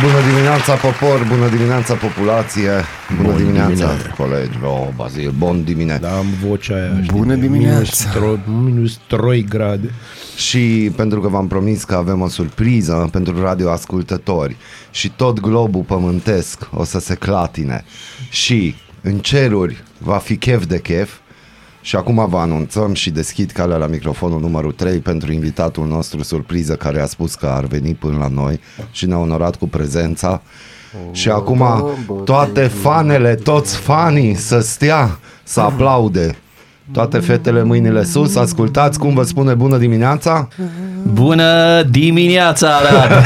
Bună dimineața, popor, bună dimineața, populație, bună Bun dimineața, dimine. colegi, oh, Bazil, bun dimine. Da, am vocea aia. știi, Bună de dimineața. Minus, tro, minus 3 grade. Și pentru că v-am promis că avem o surpriză pentru radioascultători și tot globul pământesc o să se clatine și în ceruri va fi chef de chef și acum vă anunțăm și deschid calea la microfonul numărul 3 pentru invitatul nostru surpriză care a spus că ar veni până la noi și ne-a onorat cu prezența. Și acum toate fanele, toți fanii să stea, să aplaude. Toate fetele mâinile sus, ascultați cum vă spune bună dimineața. Bună dimineața, Arad!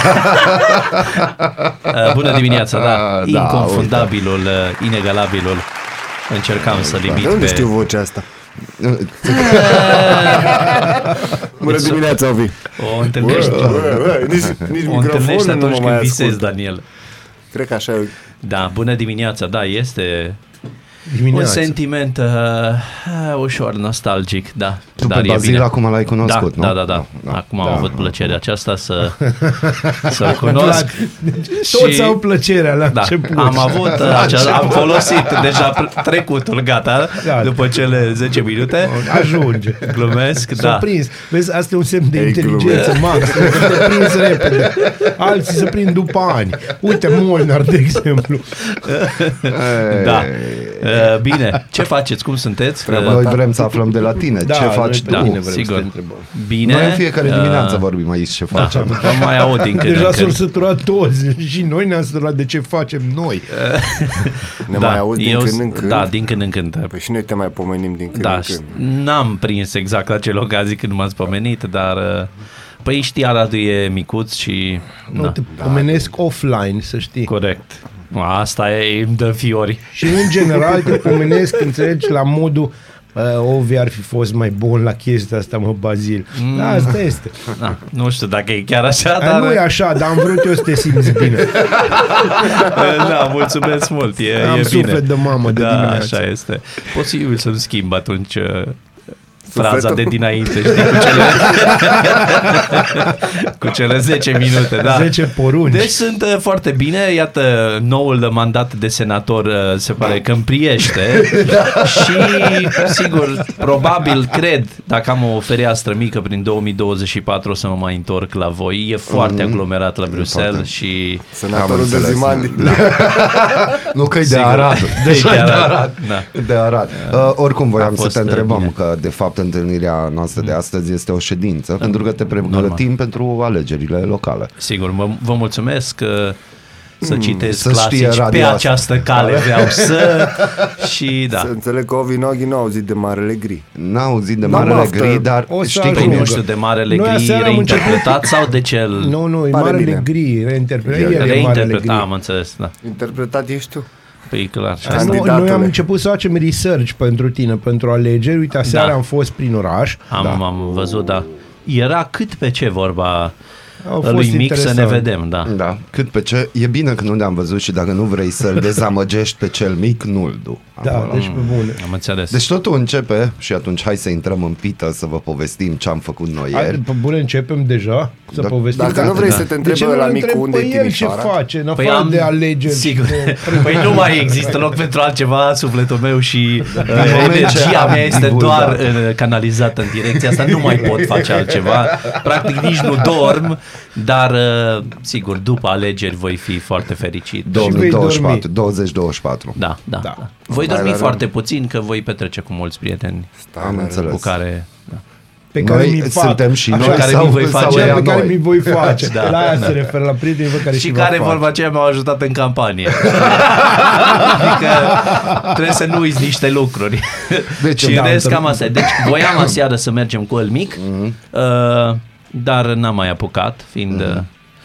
Uh, Bună dimineața, da. Da, Inconfundabilul, uh, inegalabilul. Încercam să-l imit De unde pe... știu vocea asta? Bună dimineața, Ovi. O întâlnești, Bă, bă, Nici, nici o întâlnești microfonul nu atunci mă când mai visezi, ascult. Daniel. Cred că așa e. Da, bună dimineața, da, este Dimineața. un sentiment uh, ușor nostalgic, da. Tu dar pe e Bazil bine. acum l-ai Da, cunoscut, nu? da, da, da. Acum am Da. avut plăcerea aceasta să, să-l cunosc. Toți Și- au plăcerea la Da, început. am avut, uh, acea, am folosit deja pr- trecutul, gata, Da. după cele 10 minute. Ajunge. Glumesc, S-a da. prins. Vezi, asta e un semn de Ei, inteligență max. Să te prinzi repede. Alții se prind după ani. Uite Molnar, de exemplu. Da. Uh, Bine, ce faceți? Cum sunteți? Uh, Noi vrem să aflăm de la tine. Da, ce faci noi tu? pe tine vrem sigur. să te întrebăm. Bine. Noi în fiecare dimineață Uh, vorbim aici ce Da, facem. vă mai aud din când Deja în s-au când. săturat toți și noi ne-am săturat de ce facem noi. Ne mai aud din Da, eu când s- în când. Da, din când în când. Păi și noi te mai pomenim din când Da, în și când. n-am prins exact la ce ocazii când m-ați pomenit, dar... uh, Păi știi, Aradul e micuț și... Nu da, te pomenesc offline, să știi. corect. Asta e, îmi dă fiori. Și în general te pomenesc, înțelegi, la modul uh, Ovi ar fi fost mai bun la chestia asta, mă, Bazil. Mm. Da, asta este. Da, nu știu dacă e chiar așa, Dar dar... nu e așa, dar am vrut eu să te simți bine. da, mulțumesc mult, e, Am e bine. suflet de mamă de da, dimineață. așa este. Posibil să-mi schimb atunci uh, fraza Sufletul? de dinainte, știi, cu cele, cu cele 10 minute, da. 10 porunci. Deci sunt uh, foarte bine, iată, noul mandat de senator uh, se pare că împriește și, sigur, probabil, cred, dacă am o fereastră mică prin 2024 o să mă mai întorc la voi. E foarte aglomerat la Bruxelles și... Senatorul de înțeles. Zimandi. Nu că e de Sigur. Arad. Deci E de de Arad. Arad, da. De Arad. Uh, oricum voiam A să fost, te întrebăm bine. că de fapt întâlnirea noastră de astăzi este o ședință pentru că te pregătim pentru alegerile locale. Sigur, vă, vă mulțumesc că să citesc să știe clasici pe radio asta. această cale vreau să și da. Să înțeleg că Ovi Noghi nu au auzit de Marele Gri. N-a auzit de Da, Marele baftă. Gri, dar O să știi Păi cum ajungă. nu e. știu de Marele Noi Gri aseară am reinterpretat sau de cel Nu, nu, e Pare Marele bine. Gri, reinterpretat. El e Marele reinterpretat, Gri. am înțeles, da. Interpretat ești tu. Păi clar. și Nu, asta. Candidatule. noi am început să facem research pentru tine, pentru alegeri. Uite, aseară Da. am fost prin oraș. Am, Da. am văzut, da. Era cât pe ce vorba Au fost lui mic să ne interesant. vedem, da. Da, cât pe ce, e bine că nu ne-am văzut și dacă nu vrei să-l dezamăgești pe cel mic, nu-l du. Da, acolo. deci pe bune. Am înțeles. Deci totul începe și atunci hai să intrăm în pită să vă povestim ce am făcut noi Hai, ieri. pe bune începem deja să Da- povestim. Dacă nu vrei să te De ce întrebe nu la îl micu întreb unde pe e el ce Timișoara? face, în afară de alegeri? Sigur. și de- Păi nu mai există loc pentru altceva, sufletul meu și uh, moment ce energia am mea este divulgat. doar uh, canalizată în direcția asta, nu mai pot face altceva. Practic nici nu dorm, dar uh, sigur, după alegeri voi fi foarte fericit. vei 2024, 2024. Da, da, Da. da. Voi Hai dormi la foarte puțin, că voi petrece cu mulți prieteni Am înțeles. cu care... Da. pe care Noi mi fac. suntem și Așa, noi care sau, mi voi sau face. ea pe care noi. mi voi face. Da, la aia da. se referă la prietenii pe care Și vă care fac. vorba aceea m-au ajutat în campanie. adică trebuie să nu uiți niște lucruri. Deci, și da, în rest într- cam asta. e. Deci voiam aseară să mergem cu el mic, Mhm. uh, dar n-am mai apucat, fiind... uh,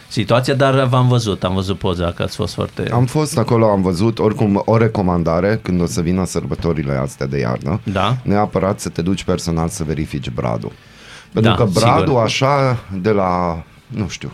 situația, dar v-am văzut, am văzut poza că ați fost foarte... Am fost acolo, am văzut, oricum, o recomandare când o să vină sărbătorile astea de iarnă. Da. Neapărat să te duci personal să verifici bradul. Pentru Da, că bradul sigur. așa de la, nu știu,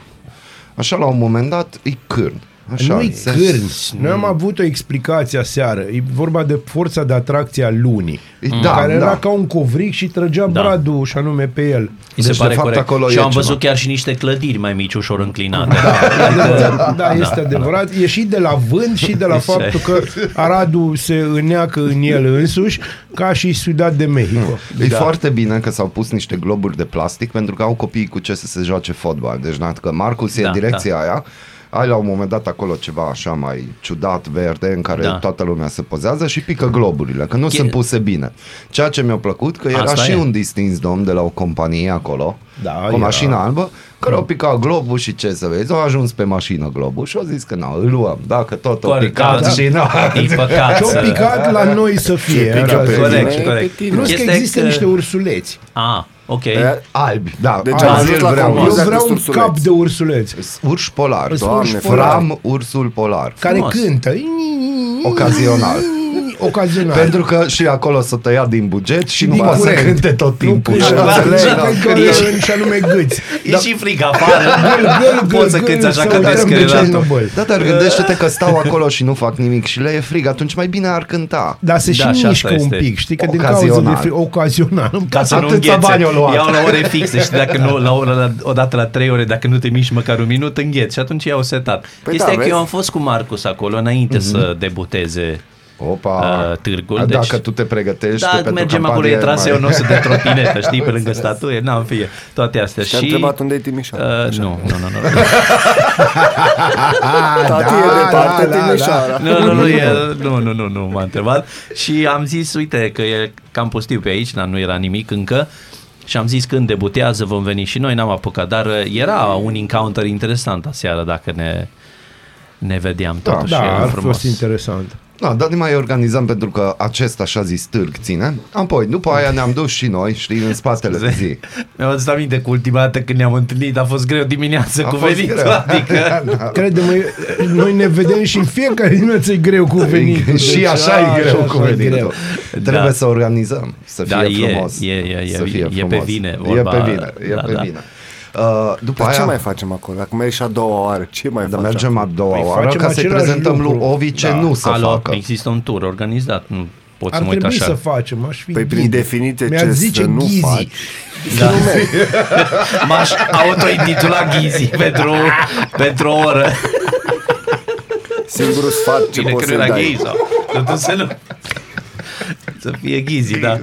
așa la un moment dat e cârn. Așa, Nu-i se- cârn. Noi am avut o explicație aseară. E vorba de forța de atracție a lunii. Da, care da. era ca un covric și trăgea Da. bradul și anume pe el. Mi se Deci, de pare fapt, corect. acolo și e am ceva. văzut chiar și niște clădiri mai mici, ușor înclinate. Da, adevărat, da, este adevărat. E și de la vânt și de la Deci, faptul că Aradul se îneacă în el însuși ca și Ciudad de Mexico. E da. foarte bine că s-au pus niște globuri de plastic pentru că au copiii cu ce să se joace fotbal. Deci, na, că Marcus e Da, în direcția da. aia, ai la un moment dat acolo ceva așa mai ciudat, verde, în care Da. da. toată lumea se pozează și pică globurile, că nu E- sunt puse bine. Ceea ce mi-a plăcut, că era Asta și e. un distins domn de la o companie acolo, Da, cu o era. mașină albă, care au picat globul și ce să vezi, au ajuns pe mașină globul și au zis că nu, îl luăm, dacă tot au Corect, picat da. și nu. E păcat Și-au să... picat la noi să fie. pică era pe să Corect, zic. corect. Pe tine. Plus că Chestia e există că- niște ursuleți. Ah, ok. E, Albi, da. Deci Azi am îl ajuns la vreau. Eu concluzia că vreau sunt un ursuleți. cap de ursuleț Urși polar. Sunt Doamne, urși polari. Fram, ursul polar. care Frumos. cântă. Ocazional. Ocazional. Pentru că și acolo s-a tăiat din buget și nu din poate să curent. cânte tot timpul. Nu Și cântă, înțelegi, da, da? că doar Ești- în și anume gâți. E și frig afară. gâl, gâl, Poți să gâl, cânti așa să ca uităm de descărelatul. Chernobyl. Da, dar gândește-te că stau acolo și nu fac nimic și le e frig, atunci mai bine ar cânta. Dar se Da, și și asta mișcă un este. pic, știi că din cauza de Ocazional. fri- ocazional. Îmi Ca să nu Atâția înghețe. bani au luat. Iau la ore fixe și dacă nu, la, la, la, odată la trei ore, dacă nu te miști măcar un minut, îngheți și atunci i-au setat. Păi Chestia da, e că vezi? eu am fost cu Marcus acolo înainte să debuteze Opa, Uh, târgul, A, deci- dacă tu te pregătești Da, pentru mergem acolo, campanie, e traseul mai- nostru de trotinetă, știi, pe lângă statuie, n-am fie, toate astea. Și-a întrebat unde e Timișoara. Uh, nu, nu, nu, nu. Tati e da, departe da, da, Timișoara. Nu, nu, nu, e, nu, nu, nu, nu m-a întrebat și am zis, uite, că e cam pustiu pe aici, dar nu era nimic încă și am zis când debutează vom veni și noi, n-am apucat, dar uh, era un encounter interesant aseară dacă ne, ne vedeam Da, totuși, Da, era ar frumos. fost interesant. Da, dar ne mai organizăm pentru că acest așa zis târg ține. Apoi, după aia ne-am dus și noi, știi, în spatele zi. Mi-am adus aminte că ultima dată când ne-am întâlnit a fost greu dimineața A cu fost venitul, greu. adică... Crede-mă, noi ne vedem și în fiecare dimineață e greu cu venitul. și Deci, așa e greu cu așa e venitul. greu. Trebuie Da. să organizăm, să fie Da, e, frumos. e, e, să e, fie e pe frumos. vine E vorba. pe vine, e Da, pe da. vine. Uh, după Dar ce aia, mai facem acolo? Acum e și a doua oară. Ce mai dar facem? mergem a doua Păi oară facem ca să-i același prezentăm lui lucru. Ovi ce Da. nu să Alo, facă. există un tur organizat, nu pot Ar să mă uit trebui așa. să facem, aș fi Păi prin ghid. definiție Mi-ar ce zice să nu ghizi. faci. Da. M-aș autointitula Ghizi pentru, pentru o oră. Singurul sfat ce Bine poți că nu să-i era dai. Ghizi sau totuși să nu... Să fie Ghizi, da.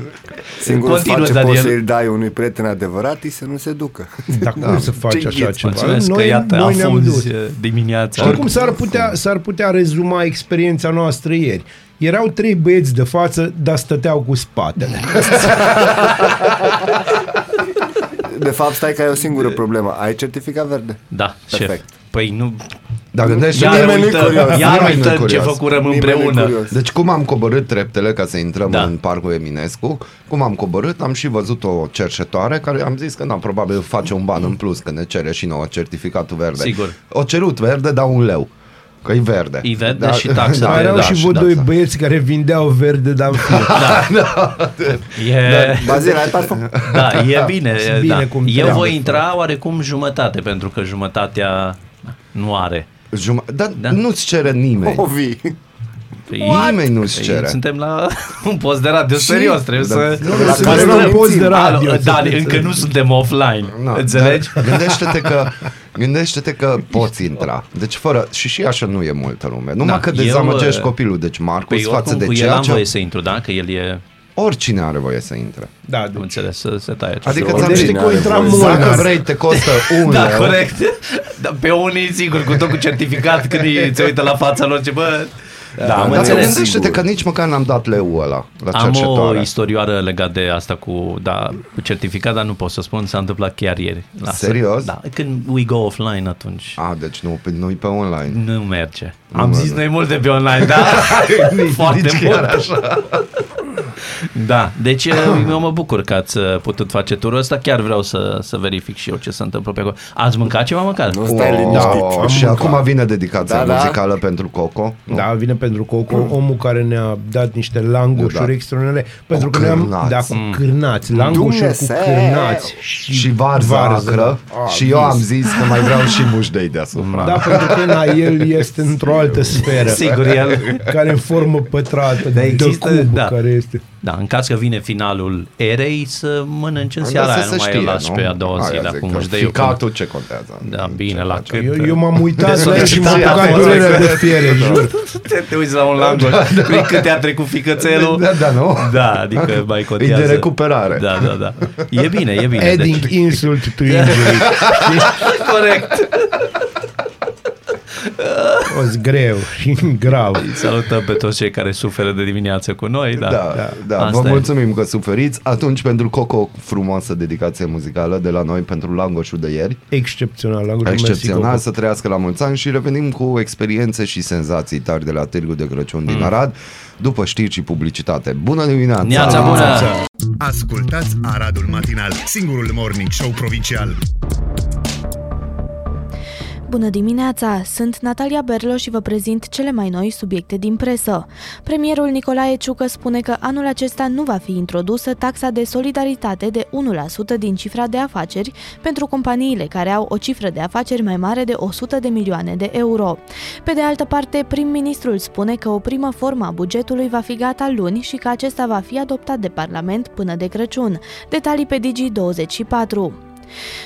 Singurul Continuă, sfat ce poți Daniel. să-i dai unui prieten adevărat e să nu se ducă. Dar cum să faci Ce așa ghiți, ceva? Mulțumesc că iată, noi ne-am dus. afunzi uh, dimineața. Știi cum s-ar putea, s-ar putea rezuma experiența noastră ieri? Erau trei băieți de față, dar stăteau cu spatele. De fapt, stai că ai o singură problemă. Ai certificat verde? Da, șef. Perfect. Păi nu... Dar gândește Iar nimeni nu-i uităm, curios. iar Nimeni nu-i uităm ce curios. făcurăm Nimeni nu-i împreună. curios. Deci cum am coborât treptele ca să intrăm Da. da. în parcul Eminescu, cum am coborât, am și văzut o cercetoare care am zis că na, probabil face un ban în plus că ne cere și nouă certificatul verde. Sigur. O cerut verde, dar un leu. Că e verde. E verde și taxa da, Mai erau da, și vreo da, doi da. băieți care vindeau verde, dar în fir. E, Bazil, ai parfum? da, e bine. E bine da. cum Eu trebuie. voi intra oarecum jumătate, pentru că jumătatea nu are. Juma- dar Da. da. nu-ți cere nimeni. Ovi. Păi, Nimeni nu-ți păi, cere. Suntem la un post de radio Și- serios, trebuie Da. să... Nu, La să care facem nu un post de mințim. radio. Alo, să da, fie- încă nu suntem offline, Na, înțelegi? dar Gândește-te că, gândește-te că poți intra. Deci fără, și și așa nu e multă lume. Numai Da, că eu, dezamăgești uh, copilul. Deci Marcus Păi față oricum de cu el ceea am ce voie să intru, da? Că el e... oricine are voie să intre. Da, Am deci. înțeles, să se taie acest Adică lucru. ți-am Gândește zis, că o intra Dacă mult. Dacă vrei, te costă un Da, leu. corect. Da, pe unii, sigur, cu tot cu certificat, când îi se uită la fața lor, ce bă... Da, am dar Dar înțeles. gândește-te că nici măcar n-am dat leu ăla la Am o cercetoare. istorioară legat de asta cu, da, cu certificat, dar nu pot să spun, s-a întâmplat chiar ieri. Lasă. Serios? Da, când we go offline atunci. A, deci nu, pe- nu-i pe online. Nu merge. Nu Am merge. zis noi multe pe online, da? Foarte Nici mult. chiar așa. Da, deci eu mă bucur că ați uh, putut face turul ăsta. Chiar vreau să, să verific și eu ce se întâmplă pe acolo. Ați mâncat ceva măcar? Nu stai Wow, liniștit. am și mâncat. acum vine dedicația Da, da. muzicală pentru Coco. Nu? Da, vine pentru Coco, omul care ne-a dat niște langoșuri Da. extraordinare, pentru Cu că ne-am cârnați. da, cu cârnați, langoșuri cu Dumnezeu! cârnați și, Și varză, acră. Ah, și eu am vis. zis că mai vreau și mușdei deasupra. Da, pentru că na, el este într-o altă sferă. Sigur, el... Care în formă pătrată, Da, de există, cub, da. care este. Da, în caz că vine finalul erei, să mănânci în Dar seara să aia, se nu mai știe, îl lași nu? pe a doua zi, Aia dar zic cum că își dă eu. Ficatul ce contează? Da, bine, Ce la face? cât... Eu, eu m-am uitat De la el și m-am solicitare apucat a fost. durerea de fiere, jur. Te, te uiți la un langoș, da, cât te-a trecut ficățelul. Da, da, nu? Da, adică mai E contează. de recuperare. Da, da, da. E bine, e bine. Adding Deci, insult to injury. corect. O zi greu și grav. Îi salutăm pe toți cei care suferă de dimineață cu noi. Da, Da, da, da. Asta vă e. mulțumim că suferiți. Atunci, pentru Coco, frumoasă dedicație muzicală de la noi pentru langoșul de ieri. Excepțional. langoșul Excepțional, Mersi, să trăiască la mulți ani și revenim cu experiențe și senzații tari de la Târgul de Crăciun din Arad, după știri și publicitate. Bună dimineața! Neața bună! Ascultați Aradul Matinal, singurul morning show provincial. Bună dimineața! Sunt Natalia Berlo și vă prezint cele mai noi subiecte din presă. Premierul Nicolae Ciucă spune că anul acesta nu va fi introdusă taxa de solidaritate de 1% din cifra de afaceri pentru companiile care au o cifră de afaceri mai mare de 100 de milioane de euro. Pe de altă parte, prim-ministrul spune că o primă formă a bugetului va fi gata luni și că acesta va fi adoptat de Parlament până de Crăciun. Detalii pe Digi24.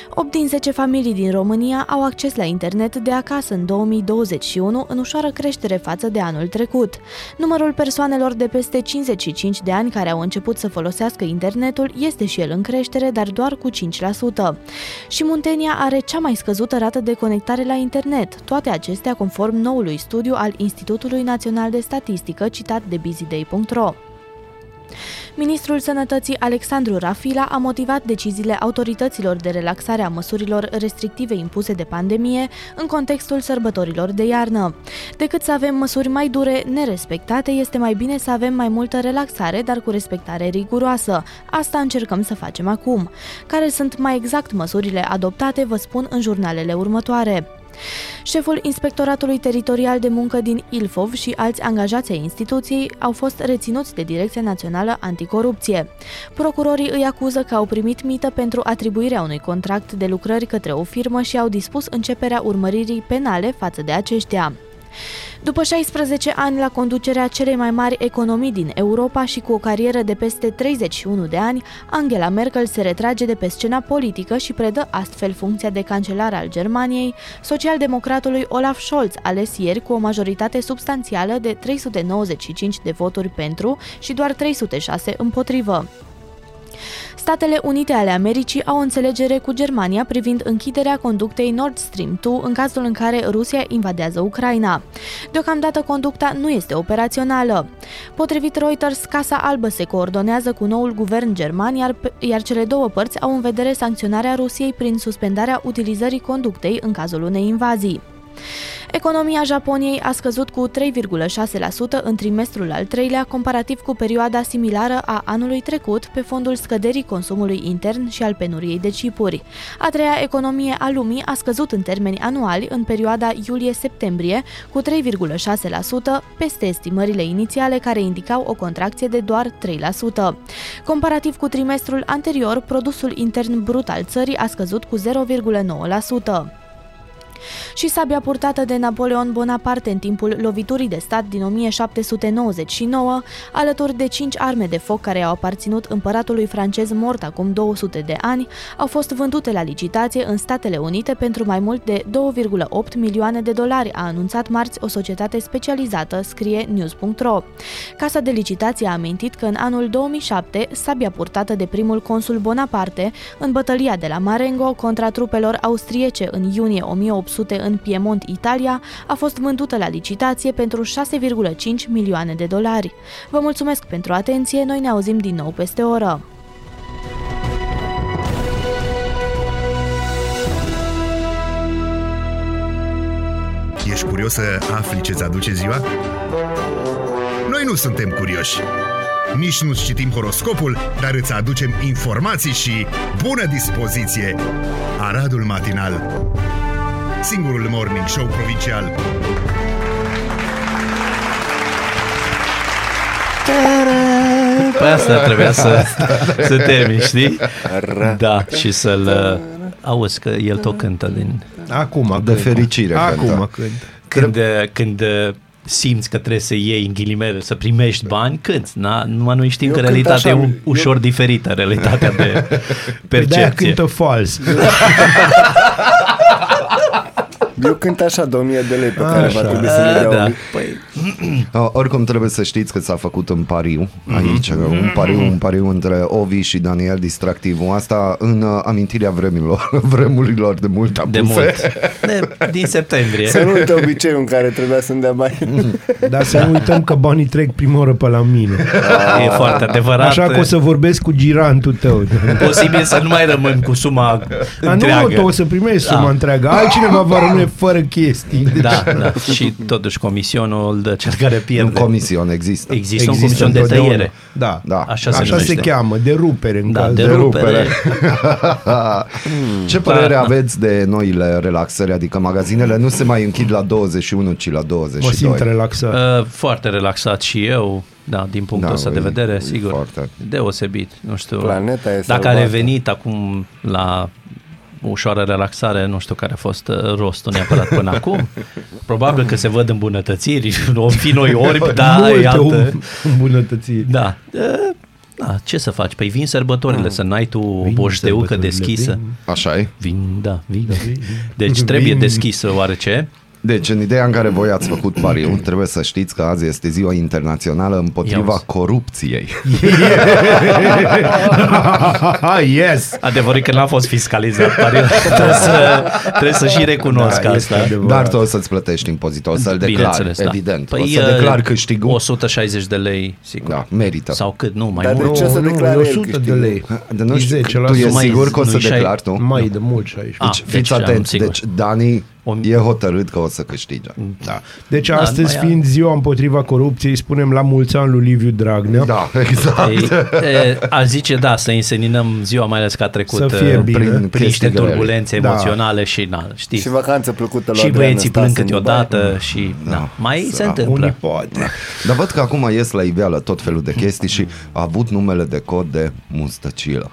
8 din 10 familii din România au acces la internet de acasă în 2021, în ușoară creștere față de anul trecut. Numărul persoanelor de peste 55 de ani care au început să folosească internetul este și el în creștere, dar doar cu 5%. Și Muntenia are cea mai scăzută rată de conectare la internet, toate acestea conform noului studiu al Institutului Național de Statistică citat de busyday.ro. Ministrul Sănătății Alexandru Rafila a motivat deciziile autorităților de relaxare a măsurilor restrictive impuse de pandemie în contextul sărbătorilor de iarnă. Decât să avem măsuri mai dure, nerespectate, este mai bine să avem mai multă relaxare, dar cu respectare riguroasă. Asta încercăm să facem acum. Care sunt mai exact măsurile adoptate, vă spun în jurnalele următoare. Șeful Inspectoratului Teritorial de Muncă din Ilfov și alți angajați ai instituției au fost reținuți de Direcția Națională Anticorupție. Procurorii îi acuză că au primit mită pentru atribuirea unui contract de lucrări către o firmă și au dispus începerea urmăririi penale față de aceștia. După 16 ani la conducerea celei mai mari economii din Europa și cu o carieră de peste 31 de ani, Angela Merkel se retrage de pe scena politică și predă astfel funcția de cancelar al Germaniei, socialdemocratului Olaf Scholz, ales ieri cu o majoritate substanțială de 395 de voturi pentru și doar 306 împotrivă. Statele Unite ale Americii au o înțelegere cu Germania privind închiderea conductei Nord Stream 2 în cazul în care Rusia invadează Ucraina. Deocamdată conducta nu este operațională. Potrivit Reuters, Casa Albă se coordonează cu noul guvern german, iar, iar cele două părți au în vedere sancționarea Rusiei prin suspendarea utilizării conductei în cazul unei invazii. Economia Japoniei a scăzut cu 3,6% în trimestrul al treilea, comparativ cu perioada similară a anului trecut, pe fondul scăderii consumului intern și al penuriei de chipuri. A treia economie a lumii a scăzut în termeni anuali în perioada iulie-septembrie cu 3,6%, peste estimările inițiale care indicau o contracție de doar 3%. Comparativ cu trimestrul anterior, produsul intern brut al țării a scăzut cu 0,9% și sabia purtată de Napoleon Bonaparte în timpul loviturii de stat din 1799, alături de cinci arme de foc care au aparținut împăratului francez mort acum 200 de ani, au fost vândute la licitație în Statele Unite pentru mai mult de 2,8 milioane de dolari, a anunțat marți o societate specializată, scrie news.ro. Casa de licitație a amintit că în anul 2007, sabia purtată de primul consul Bonaparte în bătălia de la Marengo contra trupelor austriece în iunie 1800 în Piemont, Italia, a fost vândută la licitație pentru 6,5 milioane de dolari. Vă mulțumesc pentru atenție, noi ne auzim din nou peste o oră. Ești curios să afli ce-ți aduce ziua? Noi nu suntem curioși. Nici nu citim horoscopul, dar îți aducem informații și bună dispoziție. Aradul Matinal Singurul morning show provincial Păi asta trebuia să, să termin, știi? Da, și să-l... uh, Auzi că el tot cântă din... Acum De cânt. fericire Acum cântă. când. Când, uh, când uh, simți că trebuie să iei în ghilimele, să primești bani, cânti. Na? Numai noi știm Eu că cânt realitatea așa, e eu- ușor diferită, realitatea de De-aia percepție. cântă fals. Eu cânt așa de 1000 de lei pe care Așa. va trebui să le dea Da. da. Păi, Uh, oricum trebuie să știți că s-a făcut un pariu aici, un pariu, un pariu între Ovi și Daniel Distractivul. Asta în uh, amintirea vremilor, vremurilor de mult apuse. de mult. De, din septembrie. Să nu uite obiceiul în care trebuia să-mi dea bani. Dar să nu uităm că banii trec prima oră pe la mine. E foarte adevărat. Așa că o să vorbesc cu girantul tău. Posibil să nu mai rămân cu suma Dar întreagă. nu, tu o să primești suma Da. întreagă. Altcineva va rămâne fără chestii. Da, da. Și totuși comisionul de cel care Un pierde. comision există. Există, un comision de întotdeauna. tăiere. Da. Da. Așa, se Așa se numește. cheamă, de rupere în Da, caz de de rupere. Ce părere Da. aveți de noile relaxări? Adică magazinele nu se mai închid la 21, ci la Mă 22. simt relaxat. Uh, foarte relaxat și eu, da, din punctul Da, ăsta de e- vedere, e sigur. foarte. Deosebit, nu știu. Planeta e Dacă a salvată. revenit acum la ușoară relaxare, nu știu care a fost uh, rostul neapărat până acum. Probabil că se văd îmbunătățiri, o fi noi orbi, da, e Multe altă. îmbunătățiri. Da. Uh, Da, ce să faci? Păi vin sărbătorile, să n-ai tu o Vin boșteucă sărbătorile, deschisă. vin. Așa e. Vin, da, vin. Deci trebuie Vin. deschisă oarece. Deci, în ideea în care voi ați făcut pariu, trebuie să știți că azi este ziua internațională împotriva Ia-uzi. corupției. yes! Adevărul e că n-a fost fiscalizat, pariu. trebuie, să, trebuie să și recunosc Da, este asta. adevărat. Dar tu o să-ți plătești impozitul, o să-l declari, Bineînțeles, da. evident. Păi, o să uh, declar câștigul. 160 de lei, sigur. Da, merită. Sau cât, nu, mai Dar de mult. ce să nu, declare e el 100 de câștigul? lei. De nu E știu, 10%. tu ești Mai- sigur că o să nu-i șai- declari tu? Mai de mult 16. Ah, Deci, fiți deci, am, atenți, sigur. deci Dani O- e hotărât că o să câștige. Da. Deci Da, astăzi, mai fiind ziua împotriva corupției, spunem la mulți ani lui Liviu Dragnea. Da, exact. Ei, e, aș zice da, să înseninăm ziua, mai ales că a trecut Să fie uh, bine. Prin prin niște chestii grele. turbulențe Da. emoționale și, na, știți, Și vacanță plăcută la și Adrian băieții plâng Năstase în Dubai. câteodată și Da. da. mai se Da. întâmplă. Unii poate. Dar văd că acum ies la iveală tot felul de chestii și a avut numele de cod de Mustăcilă.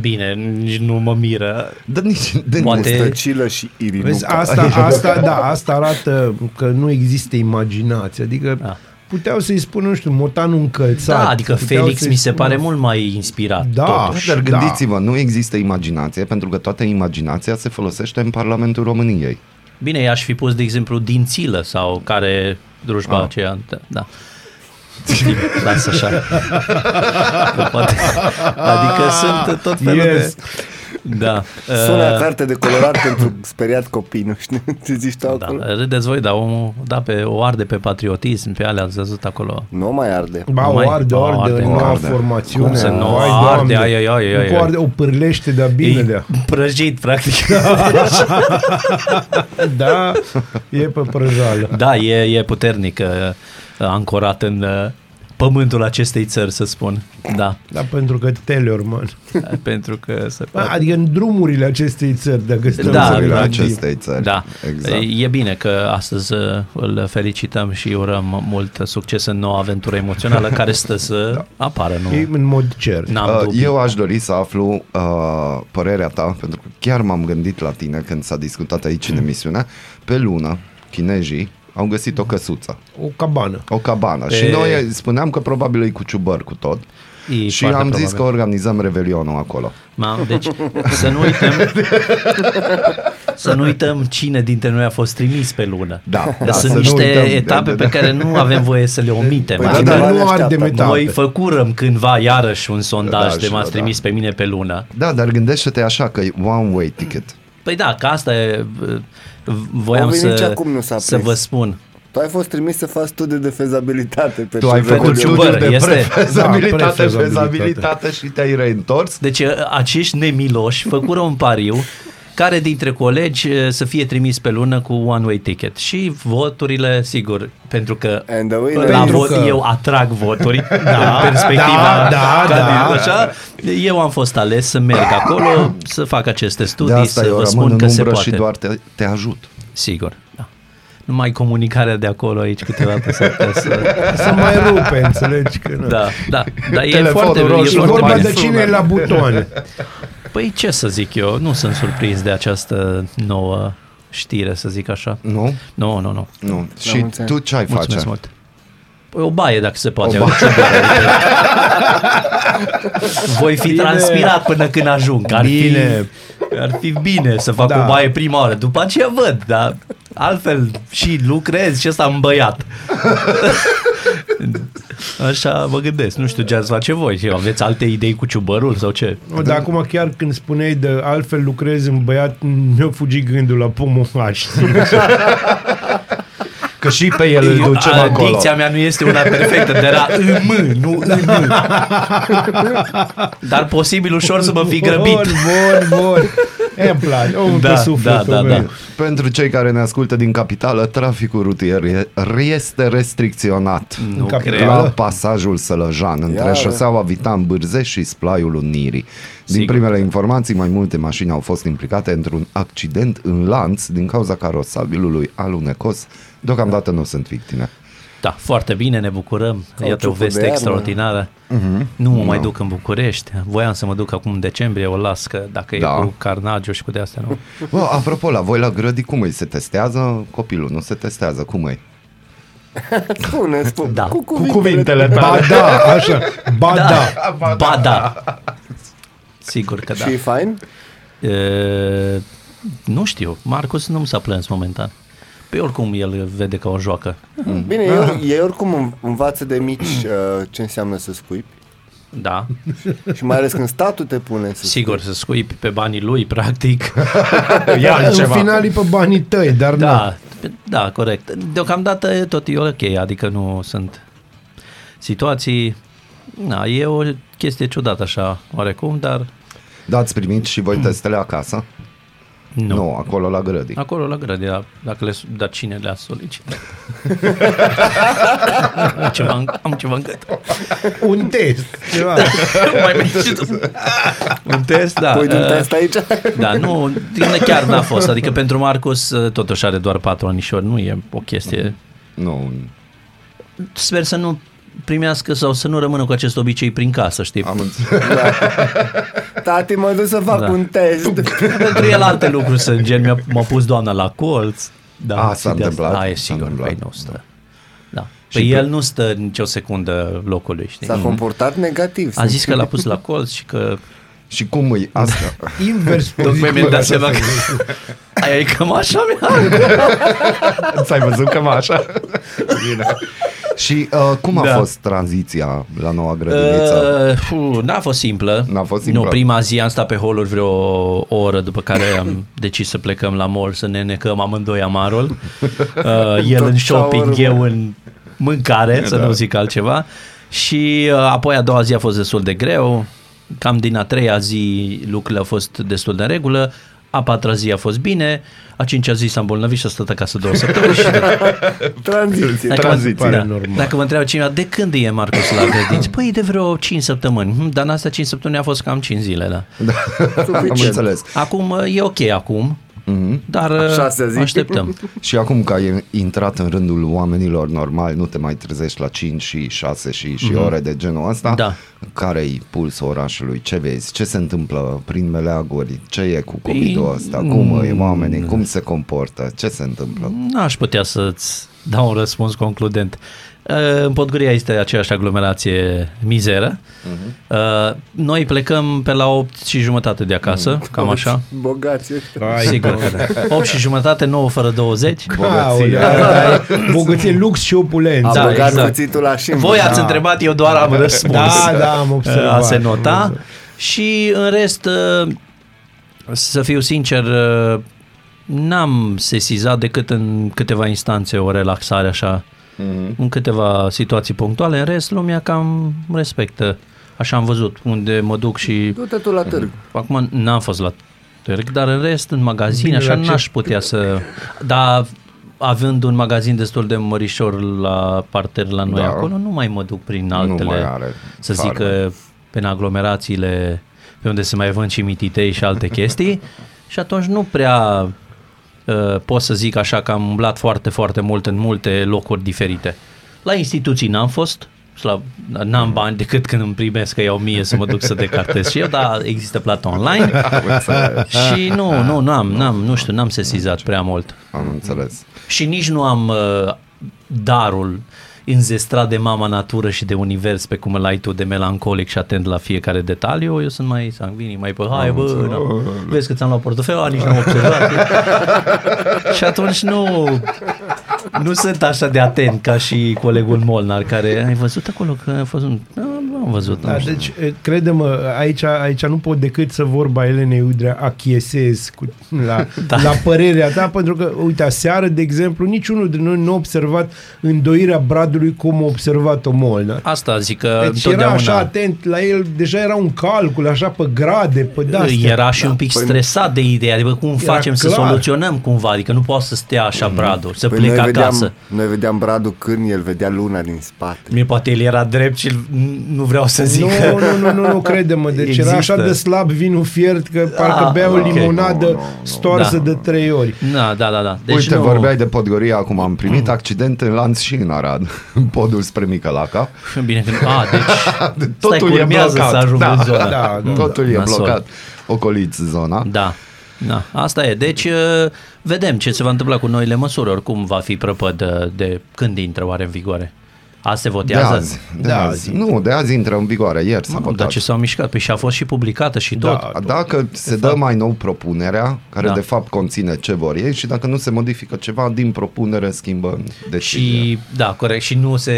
Bine, nici nu mă miră. Dar nici de Poate- Mustăcilă și Irinuca. Vezi, asta, asta, da, asta arată că nu există imaginație. Adică Da. puteau să-i spună, nu știu, motanul încălțat. Da, adică Puteau Felix să-i mi se spună- pare mult mai inspirat. Da. totuși. Dar Da. gândiți-vă, nu există imaginație pentru că toată imaginația se folosește în Parlamentul României. Bine, i-aș fi pus, de exemplu, din țilă sau care drujba Ah. aceea. Da. Știi, Lasă așa. Că Poate. Adică sunt tot felul Yes. de... Da. Sună Uh, carte de colorat pentru speriat copii, nu știu ce zici tu acolo. da, râdeți voi, dar omul da pe, o arde pe patriotism, pe alea ați văzut acolo. Nu mai arde. Ba, Nu o mai- arde, o o arde, arde, în o noua arde. formațiune. Cum să nu Vai, arde? Doamne. Ai, ai, ai, ai, Nu ai. arde, o pârlește de bine de E prăjit, practic. Da, e pe prăjală. da, e, e puternic uh, ancorat în uh, pământul acestei țări, să spun. Da, Da, pentru că Tellerman. pentru că se Da, poate. adică în drumurile acestei țări, dacă stăm Da, să ne Drumurile gândim. acestei țări. Da, Exact. e bine că astăzi uh, îl felicităm și urăm mult succes în noua aventură emoțională care stă să apară, nu? E în mod cer. N-am Uh, dubii. Eu aș dori să aflu uh, părerea ta, pentru că chiar m-am gândit la tine când s-a discutat aici în emisiune. Pe lună, chinezii au găsit o căsuță, O cabană. o cabană. Pe- Și noi spuneam că probabil e cu ciubăr cu tot. E și foarte am zis probabil. că organizăm revelionul acolo. Ma, deci să nu uităm să nu uităm cine dintre noi a fost trimis pe lună. Da, Că da, sunt să nu niște uităm. etape Da, da, pe care nu avem voie să le omitem. Păi Păi adică da, da, dar ne nu așteaptă. ardem etape. noi făcurăm cândva iarăși un sondaj Da, de și m-ați da. trimis pe mine pe lună. Da, dar gândește-te așa că e one way ticket. Păi da, că asta e, v- voiam Ovi nici să, acum nu s-a să prins. vă spun. Tu ai fost trimis să faci studii de fezabilitate pe Tu ai ce făcut vedem eu. ciubăr, studiul de este- prefezabilitate, Da, prefezabilitate. fezabilitate și te-ai reîntors. Deci acești nemiloși făcură un pariu care dintre colegi uh, să fie trimis pe lună cu one-way ticket. Și voturile, sigur, pentru că And the winner la Pentru vot că- eu atrag voturi da, în perspectiva da, da, ca da. din- așa, eu am fost ales să merg acolo, să fac aceste De studii, asta să eu vă rămân spun în că se umbră poate. și doar te, te ajut. Sigur, da. Numai comunicarea de acolo aici câteodată s-ar putea să... Să mai rupe, înțelegi că nu. Da, da, dar e Telefonul foarte, e roșu, E foarte vorba bine. de cine e la butoane. Păi ce să zic eu, nu sunt surprins de această nouă știre, să zic așa. Nu? Nu, nu, nu. Nu. Și mulți ani. tu ce ai Mulțumesc face? mult. Păi o baie dacă se poate. O baie. Voi fi Bine. transpirat până când ajung. Ar Bine. Fi, ar fi bine să fac Da. o baie prima oară. După aceea văd, dar altfel și lucrez și ăsta îmbăiat. Așa mă gândesc. Nu știu ce ați face voi. Și Aveți alte idei cu ciubărul sau ce? O, dar acum chiar când spuneai de altfel lucrez în băiat, mi-a fugit gândul la pomohaș. Că și pe el îl ducem A, acolo. Dicția mea nu este una perfectă, de la M, nu M. Dar posibil ușor să mă fi grăbit. Bun, bun, bun. E, îmi place. Omul Da, pe sufletul da, da, meu. da. Pentru cei care ne ascultă din capitală, traficul rutier e- este restricționat. Nu capitală? cred. La pasajul Sălăjan, între Iară. șoseaua Vitan Bârzeș și Splaiul Unirii. Din Sigur. primele informații, mai multe mașini au fost implicate într-un accident în lanț din cauza carosabilului alunecos. Deocamdată nu sunt victime. Da, foarte bine, ne bucurăm. Iată o Cauciucul veste de iarnă. extraordinară. Nu mă mai duc în București. Voiam să mă duc acum în decembrie, o las că dacă Da. e cu carnagiu și cu de astea, nu. Bă, apropo, la voi la grădi cum îi se testează? Copilul nu se testează, cum e? Spune, spune. Da. Cu Cu cuvintele. cuvintele Ba tale. da, așa. Ba da. Ba da. Sigur că da. Și e fain? E, nu știu, Marcus nu mi s-a plâns momentan. Pe oricum el vede ca o joacă. Bine, ei, ei oricum în- învață de mici uh, ce înseamnă să scuipi. Da, Și mai ales când statul te pune să sigur, să scuipi pe banii lui, practic. Ia În ceva. final e pe banii tăi, dar da. Da, da, corect. Deocamdată tot e ok, adică nu sunt situații... Na, e o chestie ciudată așa, oarecum, dar Da, ați primit și voi testele acasă? Nu. Nu, acolo la grădi. Acolo la grădina, dacă le, dar cine le-a solicitat? am, ceva, în- am ceva în gât. Un test. Ceva. Mai mergi și tu. Un test, da. Pui din Uh, test aici? Da, nu, din- chiar n-a fost. Adică pentru Marcus uh, totuși are doar patru anișori, nu e o chestie. Nu, Sper să nu primească sau să nu rămână cu acest obicei prin casă, știi? am înțeles. Tati, mă duc să fac Da. un test. Pentru el alte lucruri sunt, gen mi-a, m-a pus doamna la colț. Da, A, și s-a de asta- întâmplat, Da, e s-a sigur, întâmplat. păi nu stă. Da. Și Păi pe- el nu stă nicio secundă locului, știi? S-a comportat negativ. A zis că l-a pus la colț și că Și cum îi asta? Invers tocmai mi-am dat seama că aia e cămașa mea. Ți-ai văzut că așa? Bine. Și uh, cum a Da. fost tranziția la noua grădiniță? Uh, fu, n-a fost simplă. N-a fost simplă. Nu, prima zi am stat pe holuri vreo o oră, după care am decis să plecăm la mall să ne necăm amândoi amarul. Uh, el în shopping, shawarma. eu în mâncare, să Da. nu zic altceva. Și uh, apoi a doua zi a fost destul de greu. Cam din a treia zi lucrurile au fost destul de în regulă. A patra zi a fost bine, a cincea zi s-a îmbolnăvit și a stat acasă două săptămâni și Tranziție. dacă, Tranziție. mă, da, normal. dacă mă întreabă cineva, de când e Marcus la grădiniță? Păi de vreo 5 săptămâni. Hm, Dar în astea 5 săptămâni a fost cam 5 zile, da. Am Suficient. înțeles. Acum uh, e ok acum, Mhm. dar uh, șasea zi. așteptăm. Și acum că ai intrat în rândul oamenilor normali, nu te mai trezești la 5 și 6 și, și ore de genul ăsta? Da. Care-i pulsul orașului? Ce vezi? Ce se întâmplă prin meleaguri? Ce e cu Păi, COVID-ul ăsta? Cum e oamenii? Cum se comportă? Ce se întâmplă? N-aș putea să-ți dau un răspuns concludent. Uh, În Podgoria este aceeași aglomerație mizeră. Uh, Noi plecăm pe la 8 și jumătate de acasă, cam așa. Bogați ăștia. Ai, Sigur că da. 8 și jumătate, 9 fără 20. Bogăție. Bogăție. Bogăție, lux și opulență. A Da, băgat exact. cuțitul la șim. Voi ați întrebat, eu doar am răspuns. Da, da, am observat. A se nota. Și în rest, uh, să fiu sincer, uh, n-am sesizat decât în câteva instanțe o relaxare așa, Mhm. în câteva situații punctuale. În rest, lumea cam respectă. Așa am văzut, unde mă duc și... Du-te tu la târg. Acum n-am fost la Târg, dar în rest, în magazin, Bine, așa la ce- n-aș putea să... Dar având un magazin destul de mărișor la parter la noi Da. acolo, nu mai mă duc prin altele, mai are să zic farmec. că pe aglomerațiile pe unde se mai vând și mititei și alte chestii și atunci nu prea uh, pot să zic așa că am umblat foarte, foarte mult în multe locuri diferite. La instituții n-am fost, și la, n-am bani decât când îmi primesc că iau mie să mă duc să decartez și eu, dar există plată online și nu, nu, n-am, n-am, nu știu, n-am sesizat prea mult. Am înțeles. Și nici nu am uh, darul înzestrat de mama natură și de univers pe cum îl ai tu de melancolic și atent la fiecare detaliu, eu sunt mai sanguinic, mai pe hai bă, na, vezi că ți-am luat portofel, a, nici nu am observat. și atunci nu, nu sunt așa de atent ca și colegul Molnar care ai văzut acolo că a fost un... Nu, nu am văzut. Da, nu știu. deci, e, crede-mă, aici, aici nu pot decât să vorba Elenei Udrea achiesez cu, la, da. la părerea ta, pentru că, uite, aseară, de exemplu, niciunul dintre noi nu a observat îndoirea Bradului cum a observat-o Molnar. Asta zic că Deci era întotdeauna... așa atent la el, deja era un calcul, așa pe grade, pe de Era și un pic stresat de ideea, adică cum Era facem să clar. soluționăm cumva, adică nu poate să stea așa Bradu, să Păi plece noi acasă. vedeam, noi vedeam Bradu când el vedea luna din spate. Mie poate el era drept și nu vreau să zic Nu, că... nu, nu, nu, nu crede-mă. Deci Există. era așa de slab vinul fiert că parcă bea o ok. limonadă Nu, nu, nu. stoarsă Da. de trei ori. Da, da, da, da. Deci Deci Uite, nu... vorbeai de Podgoria, acum am primit accident în lanț și în Arad, în podul spre Micălaca. Bine că... A, deci... Totul stai, că e urmează blocat. să ajung da, în zonă. Da, da. Totul e Nasol. blocat. Ocoliți zona. Da. Da, asta e. Deci, uh, vedem ce se va întâmpla cu noile măsuri. Oricum va fi prăpăd de când intră oare în vigoare. Azi se De votează? azi. De Da, azi. zi. Nu, de azi intră în vigoare. Ieri s-a Mamă, votat. dar ce s-au mișcat? Păi și a fost și publicată și tot. Da. Dacă se dă mai nou propunerea, care Da. de fapt conține ce vor ei și dacă nu se modifică ceva din propunere, schimbă decizia. Și, da, corect, și nu se,